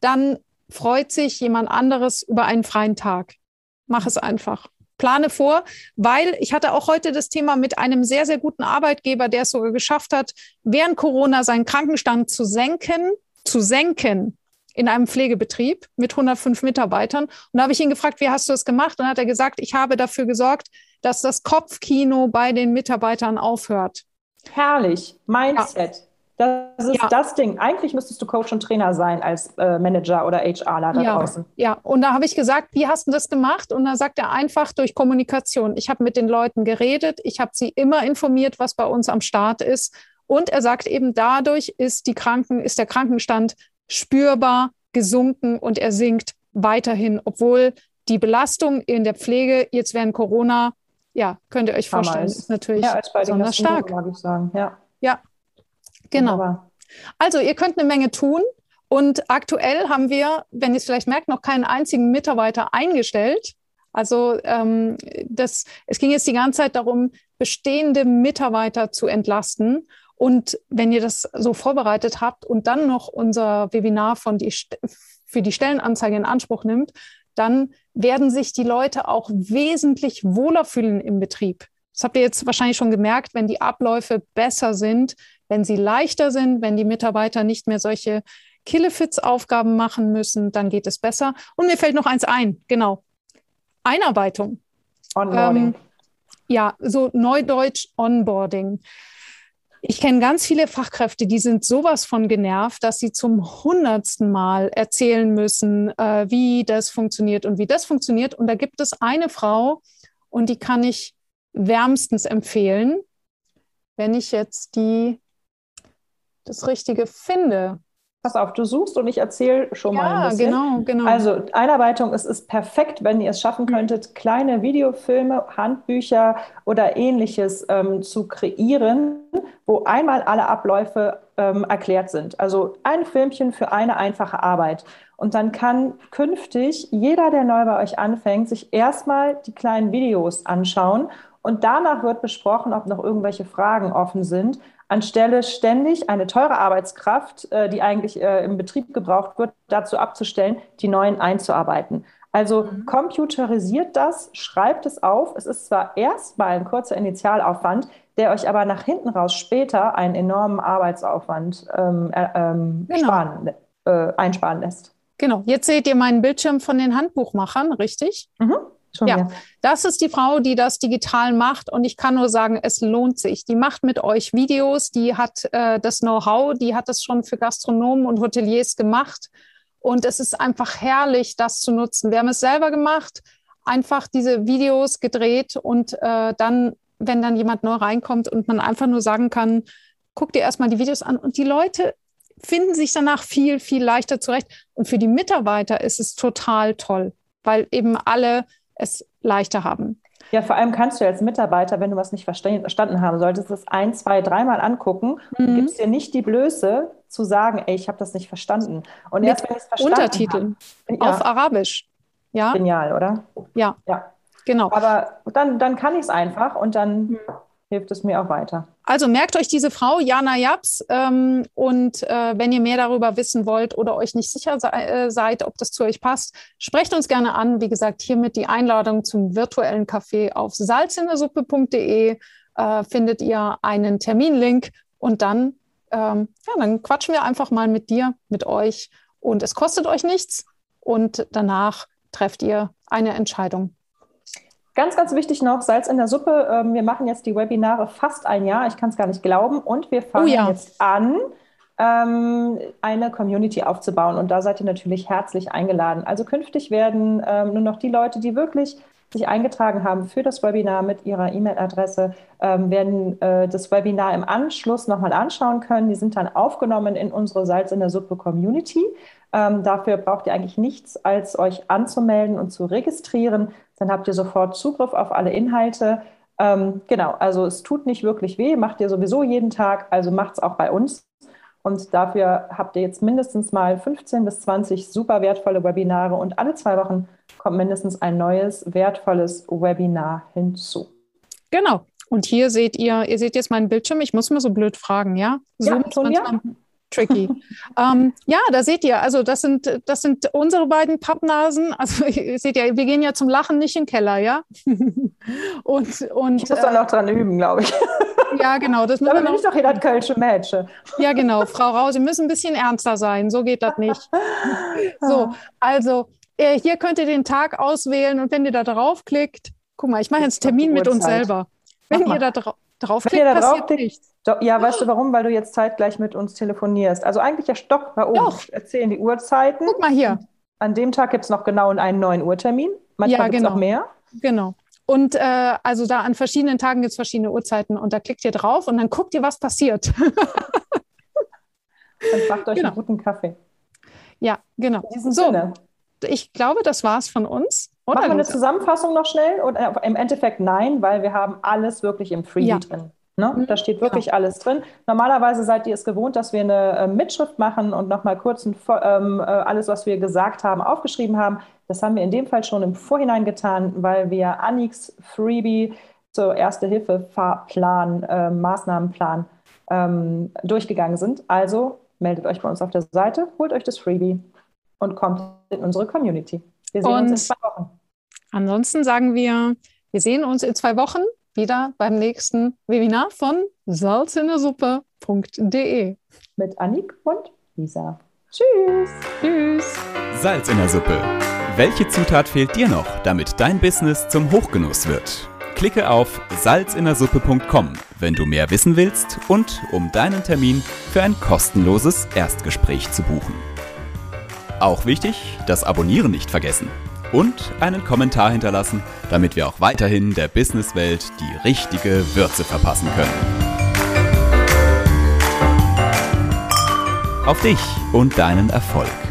dann freut sich jemand anderes über einen freien Tag. Mach es einfach plane vor, weil ich hatte auch heute das Thema mit einem sehr, sehr guten Arbeitgeber, der es sogar geschafft hat, während Corona seinen Krankenstand zu senken, zu senken in einem Pflegebetrieb mit 105 Mitarbeitern. Und da habe ich ihn gefragt, wie hast du das gemacht? Und hat er gesagt, ich habe dafür gesorgt, dass das Kopfkino bei den Mitarbeitern aufhört. Herrlich. Mindset. Ja. Das ist ja. das Ding. Eigentlich müsstest du Coach und Trainer sein als äh, Manager oder HRler da ja. draußen. Ja, und da habe ich gesagt, wie hast du das gemacht? Und da sagt er einfach durch Kommunikation. Ich habe mit den Leuten geredet, ich habe sie immer informiert, was bei uns am Start ist. Und er sagt eben, dadurch ist, die Kranken, ist der Krankenstand spürbar gesunken und er sinkt weiterhin, obwohl die Belastung in der Pflege jetzt während Corona, ja, könnt ihr euch vorstellen, ist, ist natürlich besonders stark. Mag ich sagen. Ja, ja genau. Wunderbar. Also ihr könnt eine Menge tun. Und aktuell haben wir, wenn ihr es vielleicht merkt, noch keinen einzigen Mitarbeiter eingestellt. Also ähm, das, es ging jetzt die ganze Zeit darum, bestehende Mitarbeiter zu entlasten. Und wenn ihr das so vorbereitet habt und dann noch unser Webinar von die, für die Stellenanzeige in Anspruch nimmt, dann werden sich die Leute auch wesentlich wohler fühlen im Betrieb. Das habt ihr jetzt wahrscheinlich schon gemerkt, wenn die Abläufe besser sind, wenn sie leichter sind, wenn die Mitarbeiter nicht mehr solche Killefits-Aufgaben machen müssen, dann geht es besser. Und mir fällt noch eins ein, genau. Einarbeitung. Onboarding. Ähm, ja, so Neudeutsch Onboarding. Ich kenne ganz viele Fachkräfte, die sind sowas von genervt, dass sie zum hundertsten Mal erzählen müssen, äh, wie das funktioniert und wie das funktioniert. Und da gibt es eine Frau, und die kann ich wärmstens empfehlen, wenn ich jetzt die das Richtige finde. Pass auf, du suchst und ich erzähle schon ja, mal ein bisschen. genau, genau. Also Einarbeitung ist, ist perfekt, wenn ihr es schaffen mhm. könntet, kleine Videofilme, Handbücher oder ähnliches ähm, zu kreieren, wo einmal alle Abläufe ähm, erklärt sind. Also ein Filmchen für eine einfache Arbeit. Und dann kann künftig jeder, der neu bei euch anfängt, sich erstmal die kleinen Videos anschauen und danach wird besprochen, ob noch irgendwelche Fragen offen sind anstelle ständig eine teure Arbeitskraft, äh, die eigentlich äh, im Betrieb gebraucht wird, dazu abzustellen, die neuen einzuarbeiten. Also mhm. computerisiert das, schreibt es auf. Es ist zwar erstmal ein kurzer Initialaufwand, der euch aber nach hinten raus später einen enormen Arbeitsaufwand ähm, äh, ähm, genau. sparen, äh, einsparen lässt. Genau, jetzt seht ihr meinen Bildschirm von den Handbuchmachern, richtig? Mhm. Schon ja, mehr. das ist die Frau, die das digital macht und ich kann nur sagen, es lohnt sich. Die macht mit euch Videos, die hat äh, das Know-how, die hat es schon für Gastronomen und Hoteliers gemacht und es ist einfach herrlich, das zu nutzen. Wir haben es selber gemacht, einfach diese Videos gedreht und äh, dann, wenn dann jemand neu reinkommt und man einfach nur sagen kann, guck dir erstmal die Videos an und die Leute finden sich danach viel, viel leichter zurecht. Und für die Mitarbeiter ist es total toll, weil eben alle es leichter haben. Ja, vor allem kannst du als Mitarbeiter, wenn du was nicht verstanden haben solltest, es ein, zwei, dreimal angucken mhm. und gibst dir nicht die Blöße zu sagen, ey, ich habe das nicht verstanden. Und Mit erst wenn ich es verstanden Untertiteln habe, ja. auf Arabisch. Ja. Genial, oder? Ja. Ja. Genau. Aber dann, dann kann ich es einfach und dann mhm hilft es mir auch weiter. Also merkt euch diese Frau, Jana Japs. Ähm, und äh, wenn ihr mehr darüber wissen wollt oder euch nicht sicher se äh, seid, ob das zu euch passt, sprecht uns gerne an. Wie gesagt, hiermit die Einladung zum virtuellen Café auf salzindersuppe.de äh, findet ihr einen Terminlink und dann, ähm, ja, dann quatschen wir einfach mal mit dir, mit euch. Und es kostet euch nichts. Und danach trefft ihr eine Entscheidung. Ganz, ganz wichtig noch, Salz in der Suppe. Ähm, wir machen jetzt die Webinare fast ein Jahr. Ich kann es gar nicht glauben. Und wir fangen oh ja. jetzt an, ähm, eine Community aufzubauen. Und da seid ihr natürlich herzlich eingeladen. Also künftig werden ähm, nur noch die Leute, die wirklich sich eingetragen haben für das Webinar mit ihrer E-Mail-Adresse, ähm, werden äh, das Webinar im Anschluss nochmal anschauen können. Die sind dann aufgenommen in unsere Salz in der Suppe Community. Ähm, dafür braucht ihr eigentlich nichts, als euch anzumelden und zu registrieren. Dann habt ihr sofort Zugriff auf alle Inhalte. Ähm, genau, also es tut nicht wirklich weh, macht ihr sowieso jeden Tag, also macht es auch bei uns. Und dafür habt ihr jetzt mindestens mal 15 bis 20 super wertvolle Webinare und alle zwei Wochen kommt mindestens ein neues wertvolles Webinar hinzu. Genau. Und hier seht ihr, ihr seht jetzt meinen Bildschirm. Ich muss mir so blöd fragen, ja? Zoom ja tricky. ähm, ja, da seht ihr, also das sind, das sind unsere beiden Pappnasen. Also seht ihr, wir gehen ja zum Lachen nicht in den Keller, ja? und, und, ich muss äh, da noch dran üben, glaube ich. ja, genau. Das müssen Aber wir noch, doch das Kölsche Mädchen. ja, genau. Frau Rau, Sie müssen ein bisschen ernster sein. So geht das nicht. so, also äh, hier könnt ihr den Tag auswählen und wenn ihr da draufklickt, guck mal, ich mache jetzt Termin mit uns selber. Wenn ihr da dra draufklickt, passiert nichts. Doch, ja, weißt du warum? Weil du jetzt zeitgleich mit uns telefonierst. Also eigentlich ja Stopp bei uns. Erzählen die Uhrzeiten. Guck mal hier. An dem Tag gibt es noch genau einen neuen Uhrtermin. Manchmal Ja, gibt es genau. noch mehr. Genau. Und äh, also da an verschiedenen Tagen gibt es verschiedene Uhrzeiten und da klickt ihr drauf und dann guckt ihr, was passiert. Und macht euch Genau. einen guten Kaffee. ja, genau. In diesem So, Sinne. ich glaube, das war's von uns. Oder? Machen wir eine? Zusammenfassung noch schnell? Und äh, im Endeffekt nein, weil wir haben alles wirklich im Freebie Ja. drin. Ne? Mhm, Da steht wirklich alles drin. Normalerweise seid ihr es gewohnt, dass wir eine äh, Mitschrift machen und nochmal kurz ein, ähm, äh, alles, was wir gesagt haben, aufgeschrieben haben. Das haben wir in dem Fall schon im Vorhinein getan, weil wir Anniks Freebie zur Erste-Hilfe-Fahrplan, äh, Maßnahmenplan ähm, durchgegangen sind. Also meldet euch bei uns auf der Seite, holt euch das Freebie und kommt in unsere Community. Wir sehen uns in Und- zwei Wochen. Ansonsten sagen wir, wir sehen uns in zwei Wochen wieder beim nächsten Webinar von salzindersuppe.de. mit Annik und Lisa. Tschüss! Tschüss! Salz in der Suppe. Welche Zutat fehlt dir noch, damit dein Business zum Hochgenuss wird? Klicke auf salzinnersuppe.com, wenn du mehr wissen willst und um deinen Termin für ein kostenloses Erstgespräch zu buchen. Auch wichtig, das Abonnieren nicht vergessen und einen Kommentar hinterlassen, damit wir auch weiterhin der Businesswelt die richtige Würze verpassen können. Auf dich und deinen Erfolg.